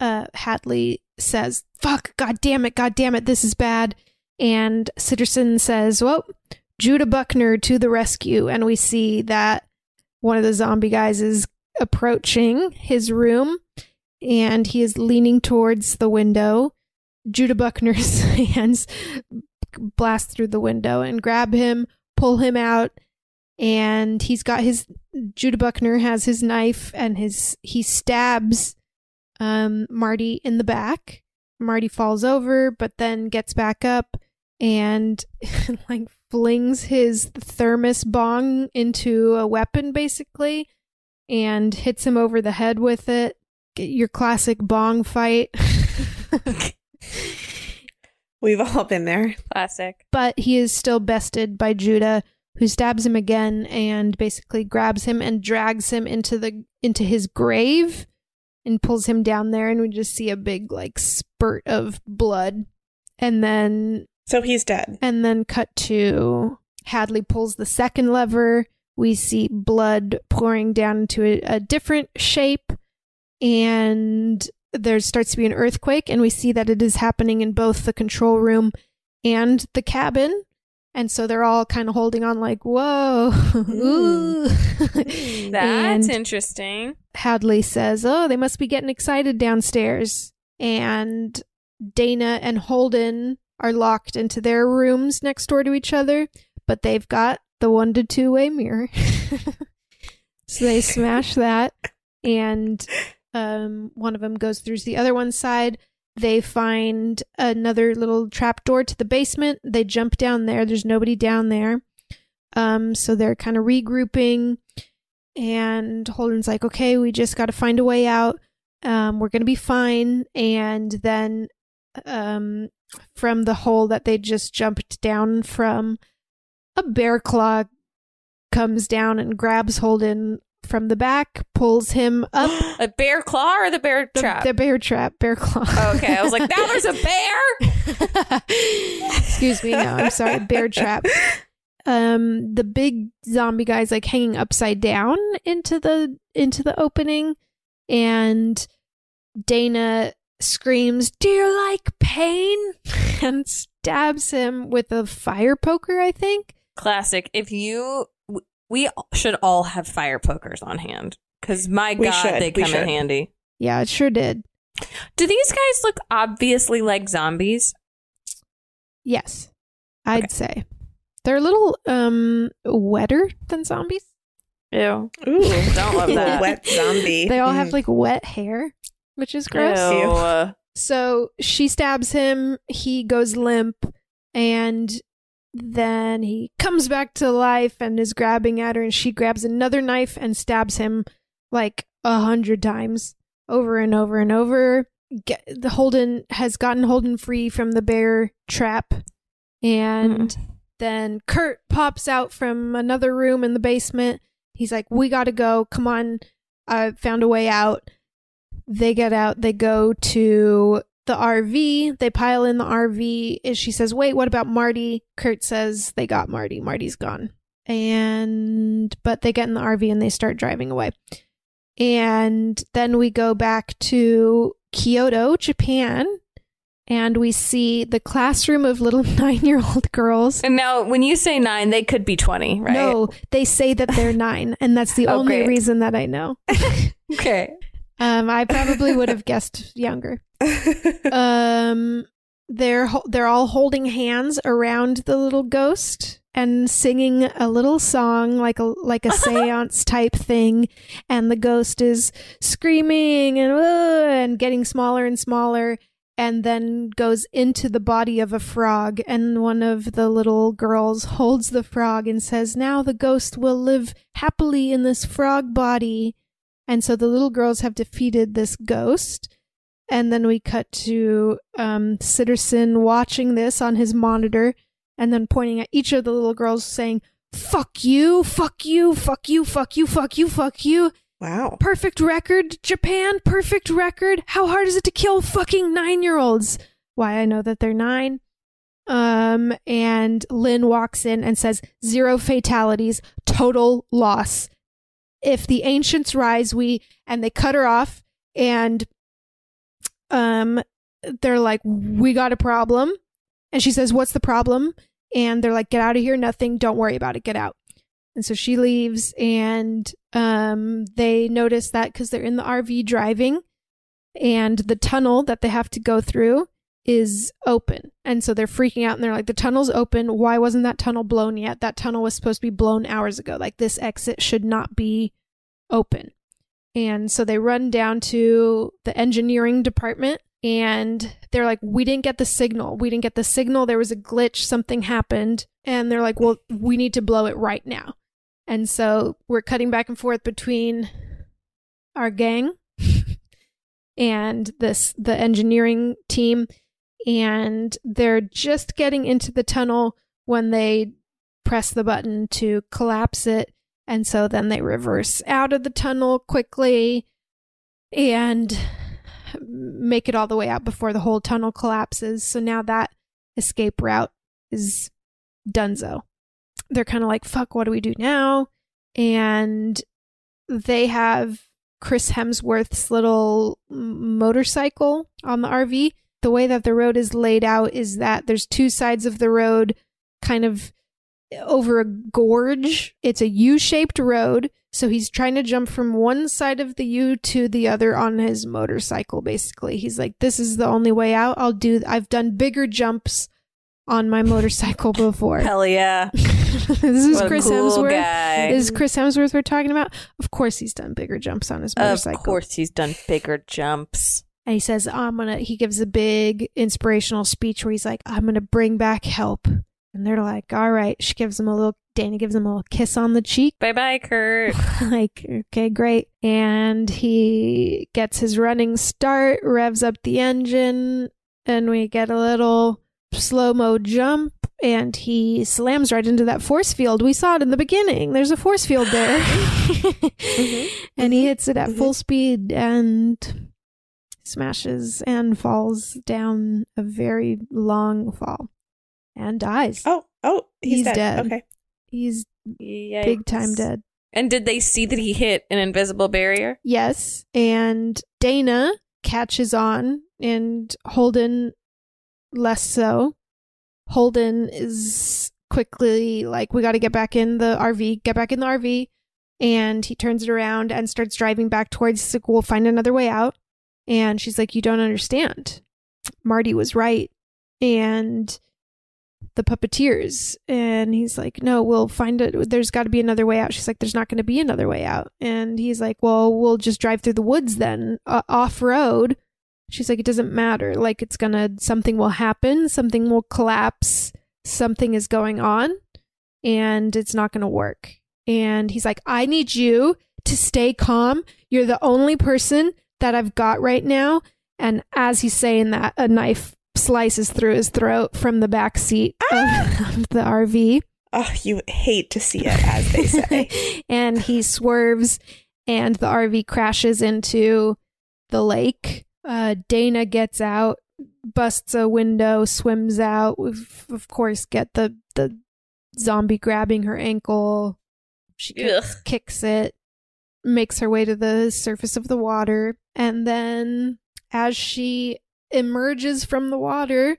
uh, Hadley says, Fuck, god damn it, god damn it, this is bad. And Sitterson says, Well, Judah Buckner to the rescue. And we see that one of the zombie guys is approaching his room and he is leaning towards the window. Judah Buckner's hands blast through the window and grab him, pull him out, and he's got his Judah Buckner has his knife and his he stabs um Marty in the back. Marty falls over but then gets back up and like flings his thermos bong into a weapon basically and hits him over the head with it. Get your classic bong fight. We've all been there. Classic. but he is still bested by Judah, who stabs him again and basically grabs him and drags him into the into his grave and pulls him down there and we just see a big like spurt of blood and then So he's dead. and then cut to Hadley pulls the second lever. We see blood pouring down into a, a different shape, and there starts to be an earthquake. And we see that it is happening in both the control room and the cabin. And so they're all kind of holding on, like, whoa. Ooh. Mm. That's interesting. Hadley says, Oh, they must be getting excited downstairs. And Dana and Holden are locked into their rooms next door to each other, but they've got the one to two way mirror. so they smash that, and um, one of them goes through to the other one's side. they find another little trap door to the basement. They jump down there. There's nobody down there. Um, so they're kind of regrouping, and Holden's like, "Okay, we just got to find a way out. Um, we're gonna be fine." And then, um, from the hole that they just jumped down from, a bear claw comes down and grabs Holden from the back, pulls him up. A bear claw or the bear The, trap? the bear trap, bear claw. okay, I was like, now there's a bear. Excuse me. No, I'm sorry. Bear trap. Um, the big zombie guy's like hanging upside down into the into the opening, and Dana screams, "Do you like pain?" and stabs him with a fire poker. I think. Classic. If you, we should all have fire pokers on hand because my We god, should, they we come in handy. Yeah, it sure did. Do these guys look obviously like zombies? Yes, I'd say they're a little um wetter than zombies. Ew. Ooh, Don't love that. wet zombie. They all have Mm. like wet hair, which is gross. Ew. So she stabs him, he goes limp, and then he comes back to life and is grabbing at her, and she grabs another knife and stabs him like a hundred times over and over and over. Get, the Holden has gotten Holden free from the bear trap, and hmm. then Curt pops out from another room in the basement. He's like, "We gotta go. Come on, I found a way out." They get out. They go to the RV. They pile in the RV. And she says, "Wait, what about Marty?" Curt says, "They got Marty. Marty's gone." And but they get in the RV and they start driving away. And then we go back to Kyoto, Japan, and we see the classroom of little nine-year-old girls. And now, when you say nine, they could be 20, right? No, they say that they're nine, and that's the Oh, only great. reason that I know. Okay. Um, I probably would have guessed younger. Um, they're they're all holding hands around the little ghost and singing a little song like a like a séance type thing, and the ghost is screaming and "Uh," and getting smaller and smaller. And then goes into the body of a frog, and one of the little girls holds the frog and says, Now the ghost will live happily in this frog body. And so the little girls have defeated this ghost. And then we cut to um, Sitterson watching this on his monitor and then pointing at each of the little girls saying, Fuck you, fuck you, fuck you, fuck you, fuck you, fuck you. Wow. Perfect record, Japan, perfect record. How hard is it to kill fucking nine year olds? Why I know that they're nine. Um, and Lin walks in and says, Zero fatalities, total loss if the ancients rise we and they cut her off and um they're like we got a problem and she says what's the problem and they're like get out of here nothing don't worry about it get out and so she leaves and um they notice that cuz they're in the RV driving and the tunnel that they have to go through is open. And so they're freaking out and they're like, the tunnel's open. Why wasn't that tunnel blown yet? That tunnel was supposed to be blown hours ago. Like, this exit should not be open. And so they run down to the engineering department and they're like, we didn't get the signal. We didn't get the signal. There was a glitch. Something happened. And they're like, well, we need to blow it right now. And so we're cutting back and forth between our gang and this the engineering team and they're just getting into the tunnel when they press the button to collapse it and so then they reverse out of the tunnel quickly and make it all the way out before the whole tunnel collapses. So now that escape route is dunzo they're kind of like fuck what do we do now? And they have Chris Hemsworth's little motorcycle on the RV. The way that the road is laid out is that there's two sides of the road kind of over a gorge. It's a U shaped road. So he's trying to jump from one side of the U to the other on his motorcycle, basically. He's like, this is the only way out. I'll do, I've done bigger jumps on my motorcycle before. Hell yeah. this is What Chris cool Hemsworth. guy. This is Chris Hemsworth we're talking about. Of course, he's done bigger jumps on his motorcycle. Of course, he's done bigger jumps. And he says, oh, I'm gonna, he gives a big inspirational speech where he's like, I'm gonna bring back help. And they're like, all right. She gives him a little, Dana gives him a little kiss on the cheek. Bye bye, Curt. like, okay, great. And he gets his running start, revs up the engine, and we get a little slow mo jump. And he slams right into that force field. We saw it in the beginning. There's a force field there. Mm-hmm. And he mm-hmm. hits it at mm-hmm. full speed and smashes and falls down a very long fall and dies. Oh, oh, he's, dead. dead. Okay. He's big time dead. And did they see that he hit an invisible barrier? Yes. And Dana catches on and Holden less so. Holden is quickly like, we got to get back in the RV, get back in the RV. And he turns it around and starts driving back towards, he's like, we'll find another way out. And she's like, you don't understand. Marty was right. And the puppeteers. And he's like, no, we'll find it. There's got to be another way out. She's like, there's not going to be another way out. And he's like, well, we'll just drive through the woods then, uh, off road. She's like, it doesn't matter. Like, it's to, something will happen, something will collapse, something is going on, and it's not going to work. And he's like, I need you to stay calm. You're the only person that I've got right now. And as he's saying that, a knife slices through his throat from the back seat of, of the RV. Oh, you hate to see it, as they say. and he swerves, and the RV crashes into the lake. Uh, Dana gets out, busts a window, swims out. We, of course, get the the zombie grabbing her ankle. She kicks, kicks it, makes her way to the surface of the water, and then as she emerges from the water,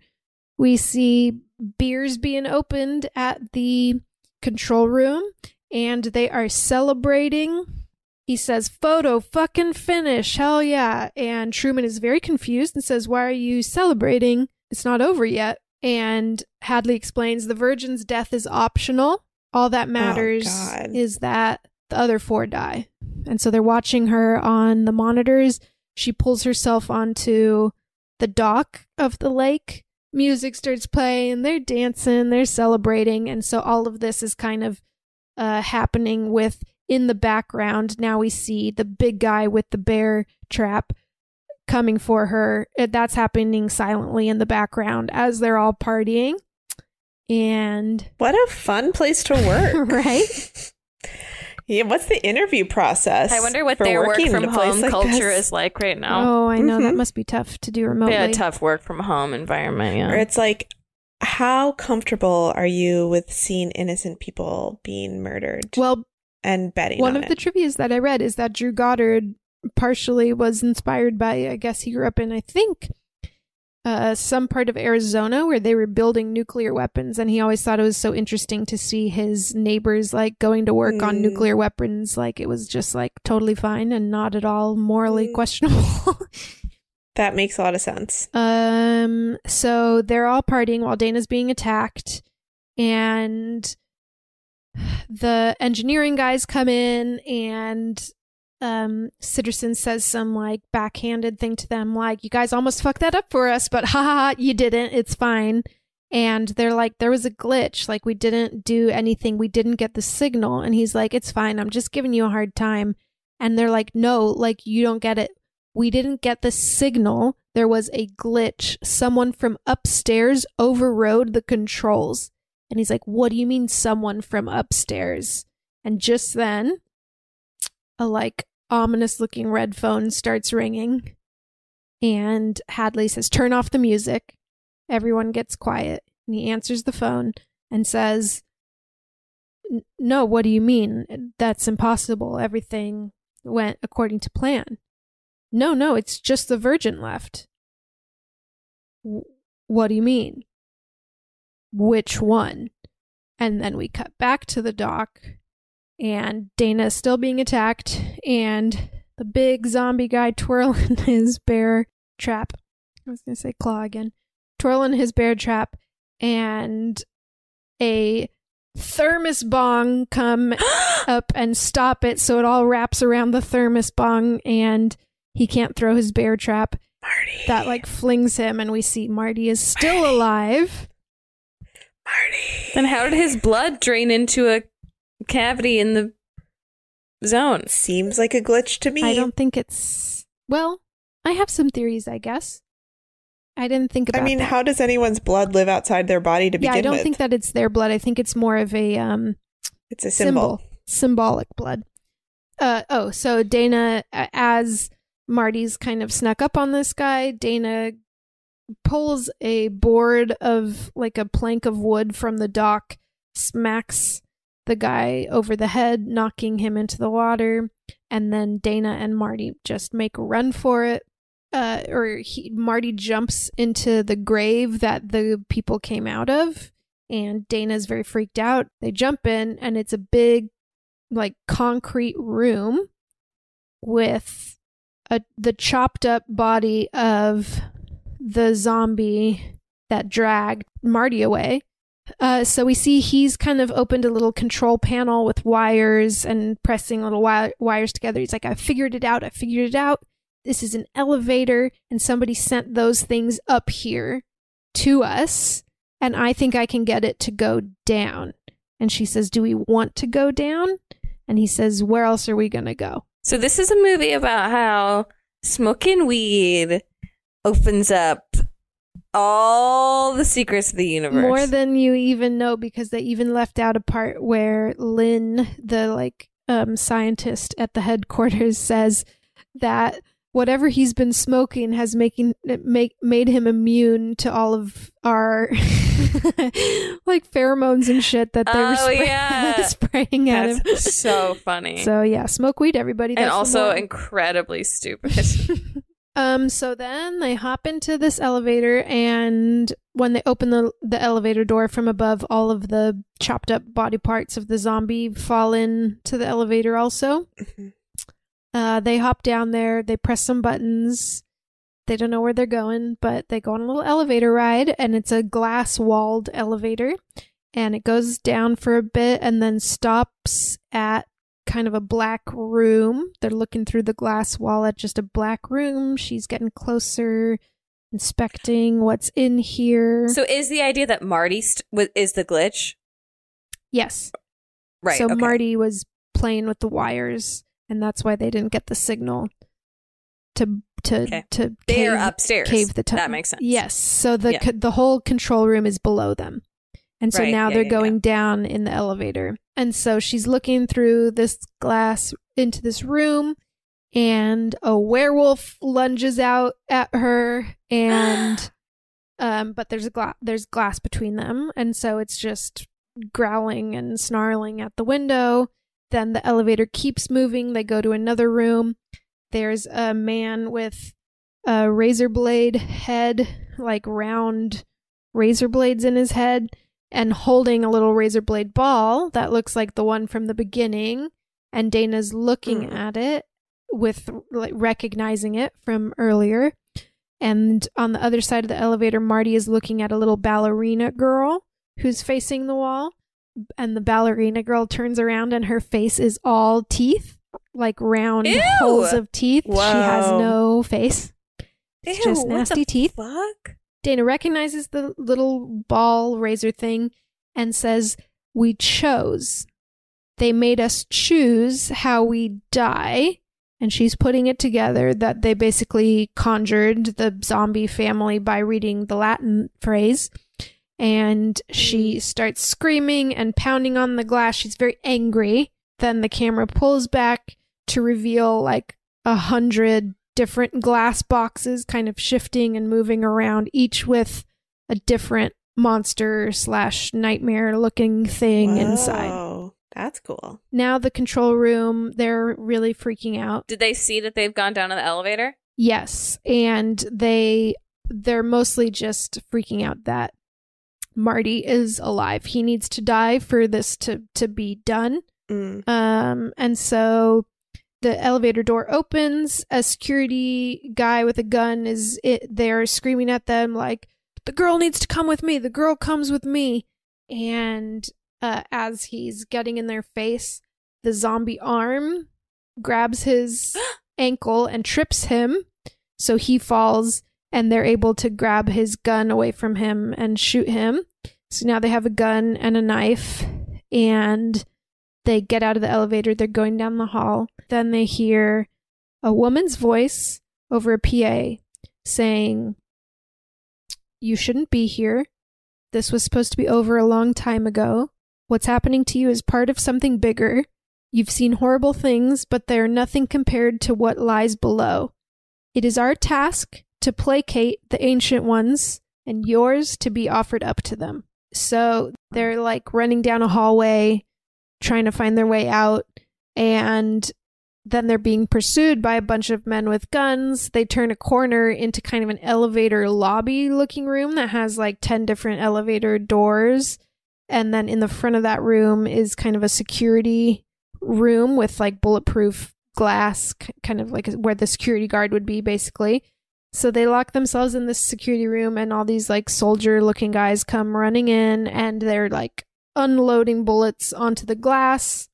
we see beers being opened at the control room and they are celebrating. He says, Photo fucking finish. Hell yeah. And Truman is very confused and says, Why are you celebrating? It's not over yet. And Hadley explains the virgin's death is optional. All that oh, matters God. is that the other four die. And so they're watching her on the monitors. She pulls herself onto the dock of the lake. Music starts playing, they're dancing, they're celebrating, and so all of this is kind of uh, happening with in the background. Now we see the big guy with the bear trap coming for her. Uh, That's happening silently in the background as they're all partying. And what a fun place to work, right? Yeah, what's the interview process? I wonder what for their work working from in place home like culture this? is like right now. Oh, I know that Mhm. must be tough to do remotely. Yeah, tough work from home environment. Yeah. Or it's like, how comfortable are you with seeing innocent people being murdered? Well, and betting One on of the it? trivias that I read is that Drew Goddard partially was inspired by, I guess he grew up in, I think, uh, some part of Arizona where they were building nuclear weapons. And he always thought it was so interesting to see his neighbors like going to work on Mm. nuclear weapons. Like it was just like totally fine and not at all morally Mm. questionable. that makes a lot of sense. Um, so they're all partying while Dana's being attacked, and the engineering guys come in, and um, Sitterson says some like backhanded thing to them, like, "You guys almost fucked that up for us, but ha ha, ha, you didn't. It's fine." And they're like, "There was a glitch. Like we didn't do anything. We didn't get the signal." And he's like, "It's fine. I'm just giving you a hard time." And they're like, "No, like you don't get it we didn't get the signal. There was a glitch. Someone from upstairs overrode the controls. And he's like, What do you mean, someone from upstairs? And just then, a like ominous looking red phone starts ringing. And Hadley says, Turn off the music. Everyone gets quiet. And he answers the phone and says, No, what do you mean? That's impossible. Everything went according to plan. No, no, it's just the virgin left. "W- What do you mean? Which one? And then we cut back to the dock, and Dana's still being attacked, and the big zombie guy twirling his bear trap. I was going to say claw again. Twirling his bear trap, and a thermos bong come up and stop it so it all wraps around the thermos bong and he can't throw his bear trap Marty. that like flings him, and we see Marty is still alive. Marty. Then how did his blood drain into a cavity in the zone? Seems like a glitch to me. I don't think it's well. I have some theories, I guess. I didn't think about. I mean, that. how does anyone's blood live outside their body to yeah, begin with? Yeah, I don't with? think that it's their blood. I think it's more of a um it's a symbol. symbolic blood. Uh oh, so Dana uh, as Marty's kind of snuck up on this guy, Dana pulls a board of like a plank of wood from the dock, smacks the guy over the head, knocking him into the water, and then Dana and Marty just make a run for it. Uh, or he, Marty jumps into the grave that the people came out of, and Dana's very freaked out. They jump in, and it's a big, like concrete room with a the chopped up body of the zombie that dragged Marty away. Uh, so we see he's kind of opened a little control panel with wires and pressing little wi- wires together. He's like, I figured it out. I figured it out. This is an elevator, and somebody sent those things up here to us, and I think I can get it to go down. And she says, Do we want to go down? And he says, Where else are we going to go? So this is a movie about how smoking weed opens up all the secrets of the universe. More than you even know because they even left out a part where Lin, the like um scientist at the headquarters says that whatever he's been smoking has making make made him immune to all of our like pheromones and shit that they were Oh, spray- yeah. spraying at him. That's so funny. So yeah, smoke weed, everybody. and That's the also incredibly stupid. Um, so then they hop into this elevator, and when they open the the elevator door from above, all of the chopped up body parts of the zombie fall into the elevator. Also, uh, they hop down there. They press some buttons. They don't know where they're going, but they go on a little elevator ride, and it's a glass walled elevator, and it goes down for a bit and then stops at kind of a black room. They're looking through the glass wall at just a black room. She's getting closer, inspecting what's in here. so is the idea that Marty st- is the glitch? yes. Right. So okay. Marty was playing with the wires, and that's why they didn't get the signal to to Okay. to They're cave, upstairs. Cave the tunnel. That makes sense. Yes. So the Yeah. co- the whole control room is below them, and so Right. now Yeah, they're yeah, going down in the elevator, and so she's looking through this glass into this room. And a werewolf lunges out at her, and um, but there's a gla- there's glass between them, and so it's just growling and snarling at the window. Then the elevator keeps moving. They go to another room. There's a man with a razor blade head, like round razor blades in his head, and holding a little razor blade ball that looks like the one from the beginning. And Dana's looking hmm. at it with like recognizing it from earlier. And on the other side of the elevator, Marty is looking at a little ballerina girl who's facing the wall. And the ballerina girl turns around and her face is all teeth, like round Ew! holes of teeth. She has no face. It's Ew, just what the nasty teeth. Fuck. Dana recognizes the little ball razor thing and says, We chose. They made us choose how we die. And she's putting it together that they basically conjured the zombie family by reading the Latin phrase. And she mm. starts screaming and pounding on the glass. She's very angry. Then the camera pulls back to reveal like a hundred different glass boxes kind of shifting and moving around, each with a different monster slash nightmare looking thing inside. That's cool. Now the control room, they're really freaking out. Did they see that they've gone down in the elevator? Yes, and they they're mostly just freaking out that Marty is alive. He needs to die for this to to be done. Mm. Um, and so the elevator door opens. A security guy with a gun is it there screaming at them like, "The girl needs to come with me. The girl comes with me." And uh, as he's getting in their face, the zombie arm grabs his ankle and trips him. So he falls and they're able to grab his gun away from him and shoot him. So now they have a gun and a knife and they get out of the elevator. They're going down the hall. Then they hear a woman's voice over a PA saying, You shouldn't be here. This was supposed to be over a long time ago. What's happening to you is part of something bigger. You've seen horrible things, but they are nothing compared to what lies below. It is our task to placate the ancient ones, and yours to be offered up to them. So they're like running down a hallway, trying to find their way out, and then they're being pursued by a bunch of men with guns. They turn a corner into kind of an elevator lobby looking room that has like 10 different elevator doors. And then in the front of that room is kind of a security room with like bulletproof glass, kind of like where the security guard would be, basically. So they lock themselves in this security room, and all these like soldier looking guys come running in, and they're like unloading bullets onto the glass,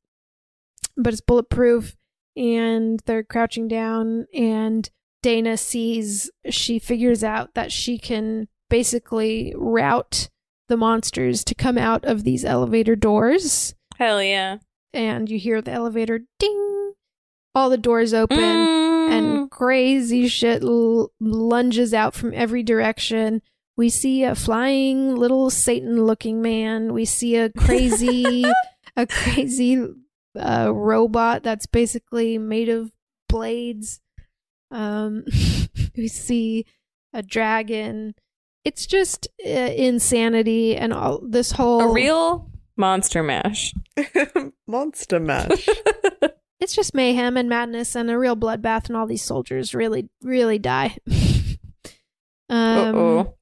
but it's bulletproof. And they're crouching down, and Dana sees, she figures out that she can basically route the monsters to come out of these elevator doors. Hell yeah. And you hear the elevator ding, all the doors open, Mm. and crazy shit l- lunges out from every direction. We see a flying little Satan looking man. We see a crazy, a crazy uh, robot that's basically made of blades. Um, we see a dragon. It's just uh, insanity and all this whole A real monster mash. Monster mash. it's just mayhem and madness and a real bloodbath and all these soldiers really really die um Uh-oh.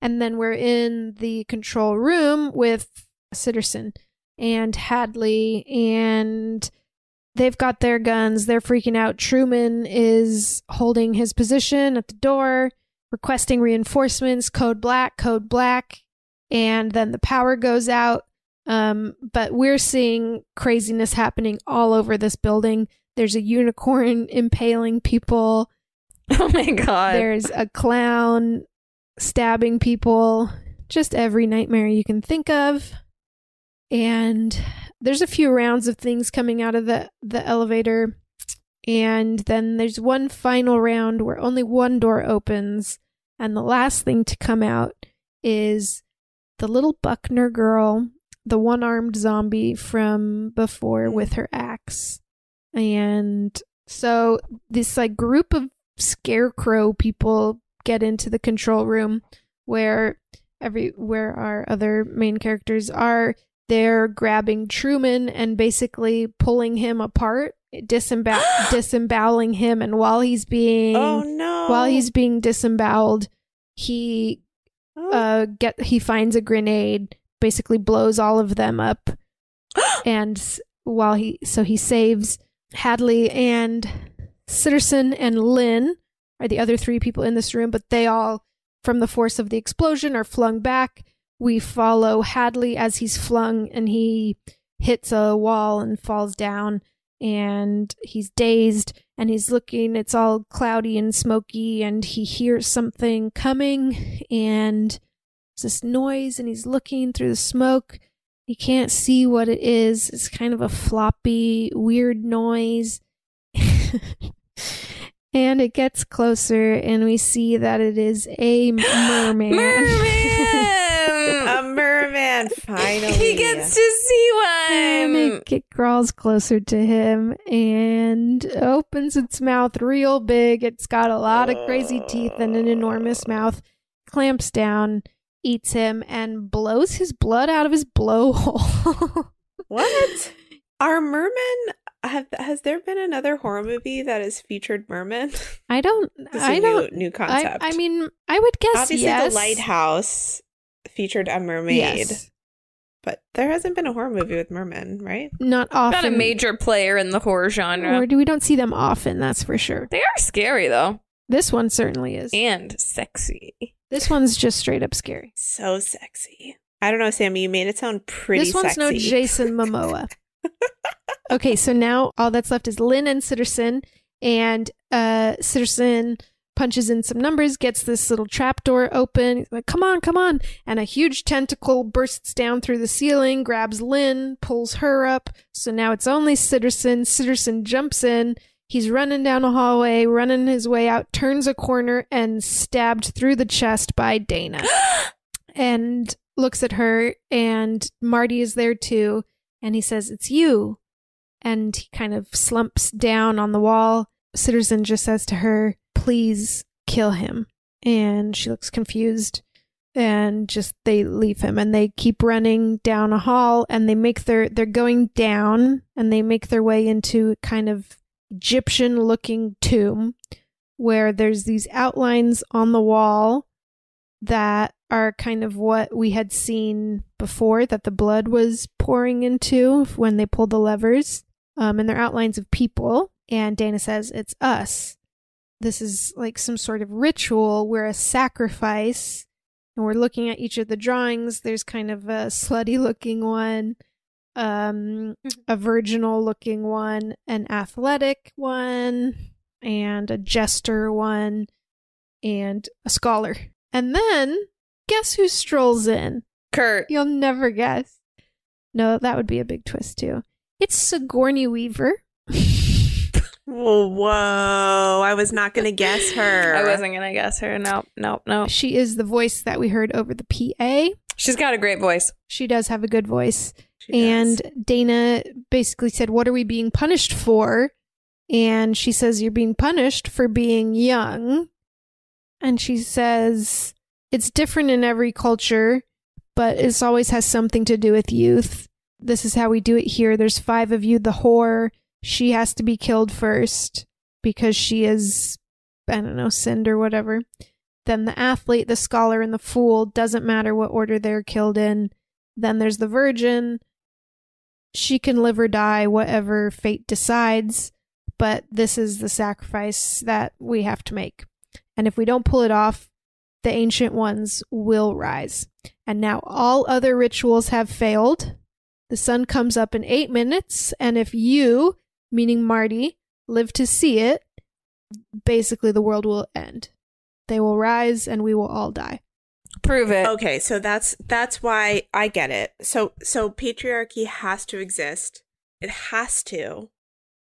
and then we're in the control room with Sitterson and Hadley and they've got their guns they're freaking out Truman is holding his position at the door requesting reinforcements code black code black and then the power goes out um, but we're seeing craziness happening all over this building. There's a unicorn impaling people. Oh my god. There's a clown stabbing people. Just every nightmare you can think of. And there's a few rounds of things coming out of the, the elevator. And then there's one final round where only one door opens. And the last thing to come out is the little Buckner girl the one armed zombie from before with her axe. And so this like group of scarecrow people get into the control room where every where our other main characters are they're grabbing Truman and basically pulling him apart, disembowel disemboweling him. And while he's being Oh, no. while he's being disemboweled, he uh get he finds a grenade basically blows all of them up. And while he so he saves hadley and sitterson and lin are the other three people in this room but they all from the force of the explosion are flung back we follow hadley as he's flung and he hits a wall and falls down and he's dazed and he's looking it's all cloudy and smoky and he hears something coming and there's this noise and he's looking through the smoke. He can't see what it is. It's kind of a floppy, weird noise. and it gets closer and we see that it is a merman. a merman, finally. He gets to see one. it, it crawls closer to him and opens its mouth real big. It's got a lot of crazy teeth and an enormous mouth. Clamps down, eats him, and blows his blood out of his blowhole. What? Are mermen have has there been another horror movie that has featured mermen? I don't. This is I a don't. new, new concept. I, I mean, I would guess obviously yes. the lighthouse featured a mermaid, Yes. but there hasn't been a horror movie with mermen, right? Not often. Not a major player in the horror genre. Or do we don't see them often? That's for sure. They are scary though. This one certainly is. And sexy. This one's just straight up scary. So sexy. I don't know, Sammy. You made it sound pretty. this one's no. Jason Momoa. okay, so now all that's left is Lin and Sitterson, and uh, Sitterson punches in some numbers, gets this little trap door open. He's like, come on, come on. And a huge tentacle bursts down through the ceiling, grabs Lin, pulls her up. So now it's only Sitterson. Sitterson jumps in. He's running down a hallway, running his way out, turns a corner, and stabbed through the chest by Dana. and looks at her, and Marty is there too. And he says, It's you. And he kind of slumps down on the wall. Sitterson just says to her, Please kill him. And she looks confused and just they leave him and they keep running down a hall and they make their they're going down and they make their way into kind of Egyptian looking tomb where there's these outlines on the wall that are kind of what we had seen before that the blood was pouring into when they pulled the levers. Um, and they're outlines of people. And Dana says, It's us. This is like some sort of ritual where a sacrifice, and we're looking at each of the drawings. There's kind of a slutty looking one, um, a virginal looking one, an athletic one, and a jester one, and a scholar. And then, guess who strolls in? Curt. You'll never guess. No, that would be a big twist too. It's Sigourney Weaver. Whoa, whoa. I was not going to guess her. I wasn't going to guess her. Nope, nope, nope. She is the voice that we heard over the PA. She's got a great voice. She does have a good voice. And Dana basically said, What are we being punished for? And she says, You're being punished for being young. And she says, It's different in every culture, but it always has something to do with youth. This is how we do it here. There's five of you. The whore, she has to be killed first because she is, I don't know, sinned or whatever. Then the athlete, the scholar, and the fool doesn't matter what order they're killed in. Then there's the virgin. She can live or die, whatever fate decides, but this is the sacrifice that we have to make. And if we don't pull it off, the ancient ones will rise. And now all other rituals have failed. The sun comes up in eight minutes, and if you, meaning Marty, live to see it, basically the world will end. They will rise and we will all die. Prove it. Okay, so that's that's why I get it. So so patriarchy has to exist. It has to.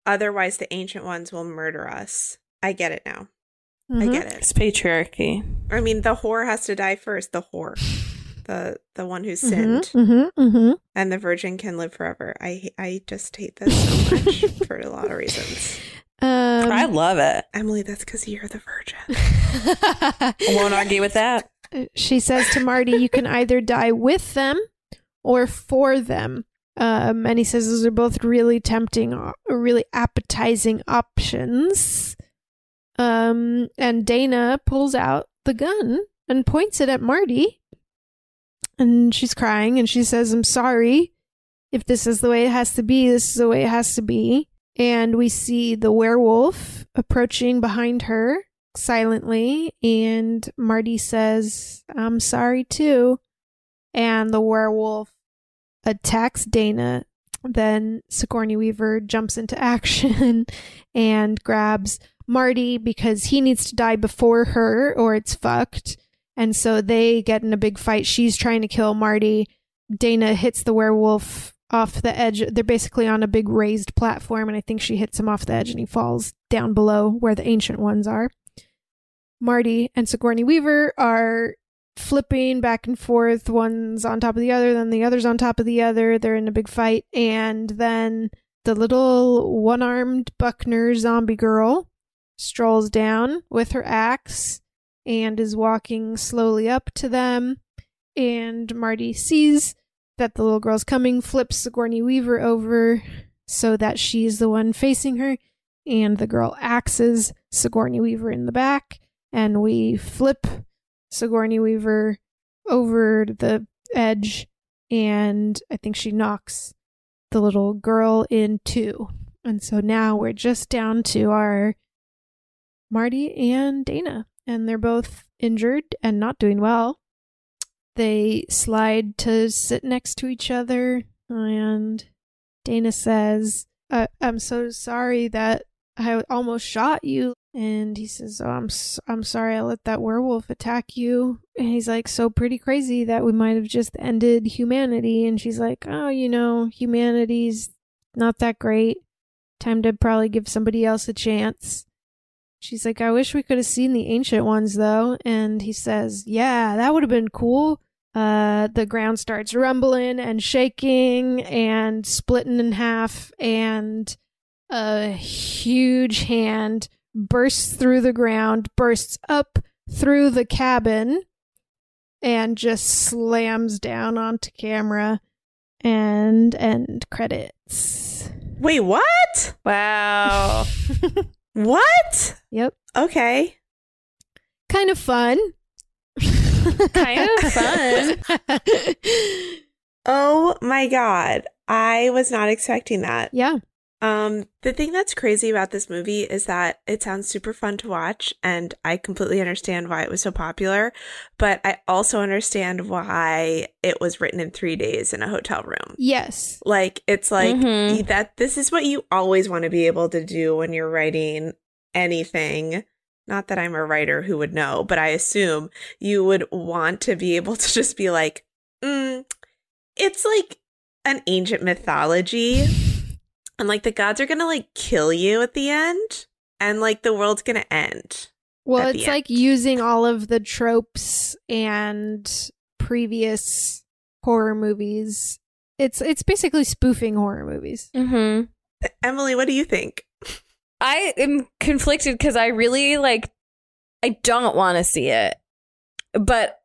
Otherwise the ancient ones will murder us. I get it now. I mm-hmm. get it. It's patriarchy. I mean the whore has to die first, the whore. The the one who sinned. Mm-hmm, mm-hmm. And the virgin can live forever. I I just hate this so much for a lot of reasons. Um, I love it. Emily, that's because you're the virgin. I won't argue with that. she says to Marty, You can either die with them or for them. Um, and he says those are both really tempting, uh, really appetizing options. Um, and Dana pulls out the gun and points it at Marty. And she's crying and she says, I'm sorry. If this is the way it has to be, this is the way it has to be. And we see the werewolf approaching behind her silently. And Marty says, I'm sorry too. And the werewolf attacks Dana. Then Sigourney Weaver jumps into action and grabs Marty because he needs to die before her or it's fucked. And so they get in a big fight. She's trying to kill Marty. Dana hits the werewolf off the edge. They're basically on a big raised platform, and I think she hits him off the edge and he falls down below where the ancient ones are. Marty and Sigourney Weaver are flipping back and forth. One's on top of the other, then the other's on top of the other. They're in a big fight. And then the little one armed Buckner zombie girl strolls down with her axe and is walking slowly up to them. And Marty sees that the little girl's coming, flips Sigourney Weaver over so that she's the one facing her, and the girl axes Sigourney Weaver in the back, and we flip Sigourney Weaver over the edge, and I think she knocks the little girl in two. And so now we're just down to our Marty and Dana, and they're both injured and not doing well. They slide to sit next to each other, and Dana says, uh, I'm so sorry that I almost shot you. And he says, "Oh, I'm I'm sorry I let that werewolf attack you." And he's like, "So pretty crazy that we might have just ended humanity." And she's like, "Oh, you know, humanity's not that great. Time to probably give somebody else a chance." She's like, "I wish we could have seen the ancient ones though." And he says, "Yeah, that would have been cool." Uh, the ground starts rumbling and shaking and splitting in half, and a huge hand bursts through the ground, bursts up through the cabin, and just slams down onto camera. And end credits. Wait, what? Wow. What? Yep. Okay. Kind of fun. kind of fun. Oh my god. I was not expecting that. Yeah. Um the thing that's crazy about this movie is that it sounds super fun to watch and I completely understand why it was so popular, but I also understand why it was written in 3 days in a hotel room. Yes. Like it's like Mhm. that this is what you always want to be able to do when you're writing anything. Not that I'm a writer who would know, but I assume you would want to be able to just be like, mm, it's like an ancient mythology. And like the gods are gonna like kill you at the end, and like the world's gonna end. Well, it's end. like using all of the tropes and previous horror movies. It's it's basically spoofing horror movies. hmm Emily, what do you think? I am conflicted because I really like. I don't want to see it, but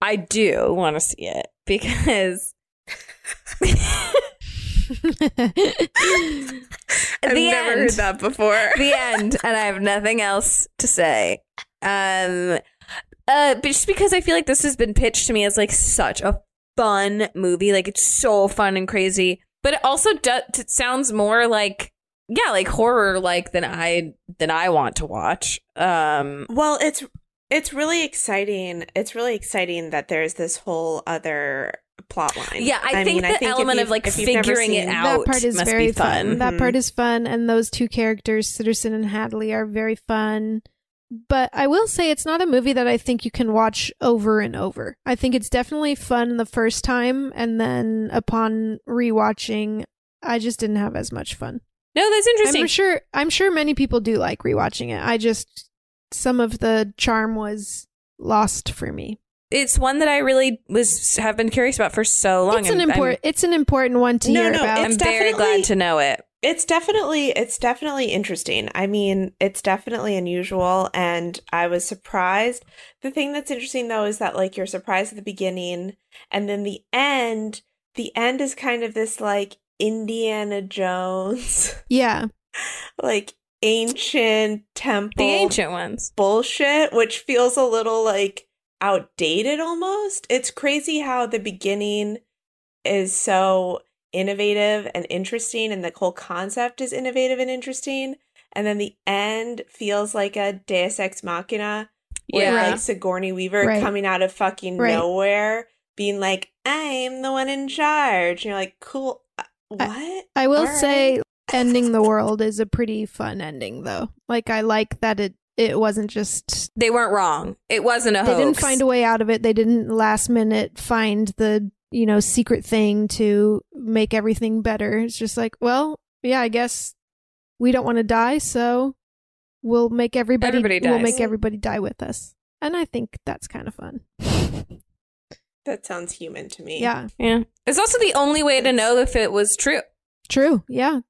I do want to see it because I've The never end. heard that before. the end, and I have nothing else to say. Um, uh, but just because I feel like this has been pitched to me as like such a fun movie, like it's so fun and crazy, but it also does it sounds more like yeah, like horror like than I than I want to watch. Um, Well, it's it's really exciting. It's really exciting that there's this whole other plot line. Yeah, I think the if element of, like, if you've never figuring it out that part is must be very fun. fun. That Mhm. part is fun, and those two characters, Sitterson and Hadley, are very fun. But I will say it's not a movie that I think you can watch over and over. I think it's definitely fun the first time, and then upon rewatching, I just didn't have as much fun. no, that's interesting. I'm sure I'm sure many people do like rewatching it. I just some of the charm was lost for me. It's one that I really was have been curious about for so long. It's an I'm- I'm- important it's an important one to No, hear no, about. I'm very glad to know it. It's definitely it's definitely interesting. I mean, it's definitely unusual and I was surprised. The thing that's interesting though is that like you're surprised at the beginning and then the end, the end is kind of this like Indiana Jones yeah. like ancient temple The ancient ones. bullshit, which feels a little like outdated almost. It's crazy how the beginning is so innovative and interesting, and the whole concept is innovative and interesting. And then the end feels like a Deus Ex Machina, where Yeah. like Sigourney Weaver Right. coming out of fucking Right. nowhere, being like, "I'm the one in charge." And you're like, "Cool, uh, what?" I will All right. say ending the world is a pretty fun ending though. Like I like that it it wasn't just They weren't wrong. It wasn't a they hoax. didn't find a way out of it. They didn't last minute find the, you know, secret thing to make everything better. It's just like, well, yeah, I guess we don't want to die, so we'll make everybody, Everybody we'll make everybody die with us. And I think that's kind of fun. That sounds human to me. Yeah. Yeah. It's also the only way to know if it was true. True. Yeah.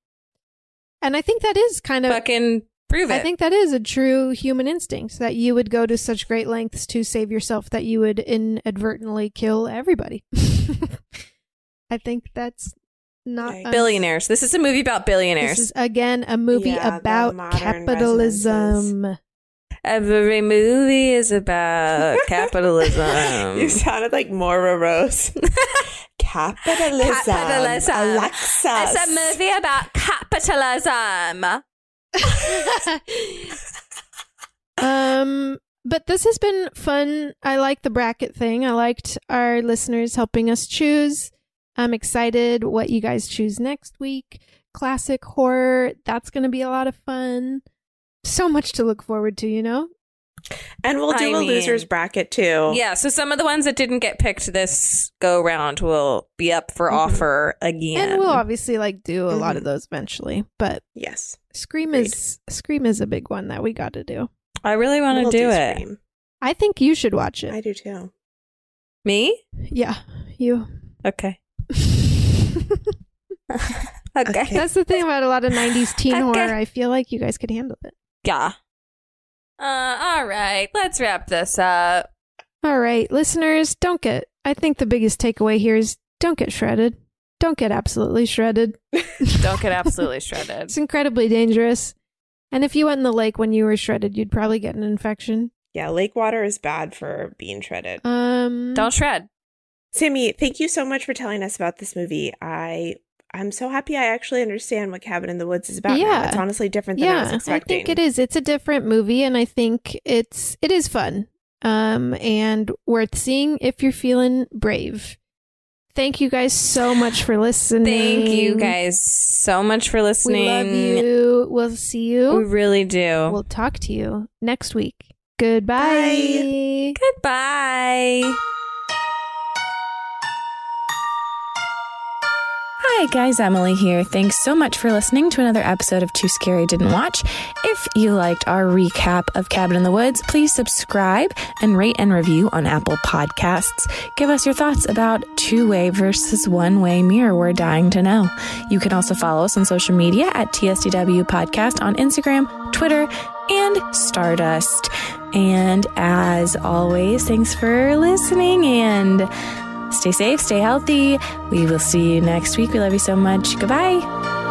And I think that is kind of Fucking prove it. I think that is a true human instinct that you would go to such great lengths to save yourself that you would inadvertently kill everybody. I think that's not Right. billionaires. This is a movie about billionaires. This is again a movie Yeah, about modern capitalism. Every movie is about capitalism. you sounded like Moira Rose. Capitalism. Capitalism. Alexa. It's a movie about capitalism. um but this has been fun. I like the bracket thing. I liked our listeners helping us choose. I'm excited what you guys choose next week. classic horror. That's going to be a lot of fun. So much to look forward to, you know? And we'll do I a mean- losers bracket too. Yeah, so some of the ones that didn't get picked this go round will be up for Mhm. offer again. And we'll obviously like do a lot of Mhm. those eventually. But Yes. Scream Agreed. is Scream is a big one that we got to do. I really want to We'll do, it. Scream. I think you should watch it. I do too. Me? yeah, you. Okay. okay. That's the thing about a lot of 90s teen Okay. horror. I feel like you guys could handle it. Yeah. Uh, all right, let's wrap this up. All right, listeners, don't get. I think the biggest takeaway here is don't get shredded. Don't get absolutely shredded. Don't get absolutely shredded. It's incredibly dangerous. And if you went in the lake when you were shredded, you'd probably get an infection. Yeah, lake water is bad for being shredded. Um, Don't shred. Sammy, thank you so much for telling us about this movie. I I'm so happy I actually understand what Cabin in the Woods is about. now. Yeah. It's honestly different than I was yeah, I think it is. It's a different movie, and I think it's it is fun, um, and worth seeing if you're feeling brave. Thank you guys so much for listening. Thank you guys so much for listening. We love you. We'll see you. We really do. We'll talk to you next week. Goodbye. Goodbye. Hi guys, Emily here. Thanks so much for listening to another episode of Too Scary Didn't Watch. If you liked our recap of Cabin in the Woods, please subscribe and rate and review on Apple Podcasts. Give us your thoughts about two way versus one way mirror. We're dying to know. You can also follow us on social media at TSDW Podcast on Instagram, Twitter, and Stardust. And as always, thanks for listening and Stay safe, stay healthy. We will see you next week. We love you so much. Goodbye.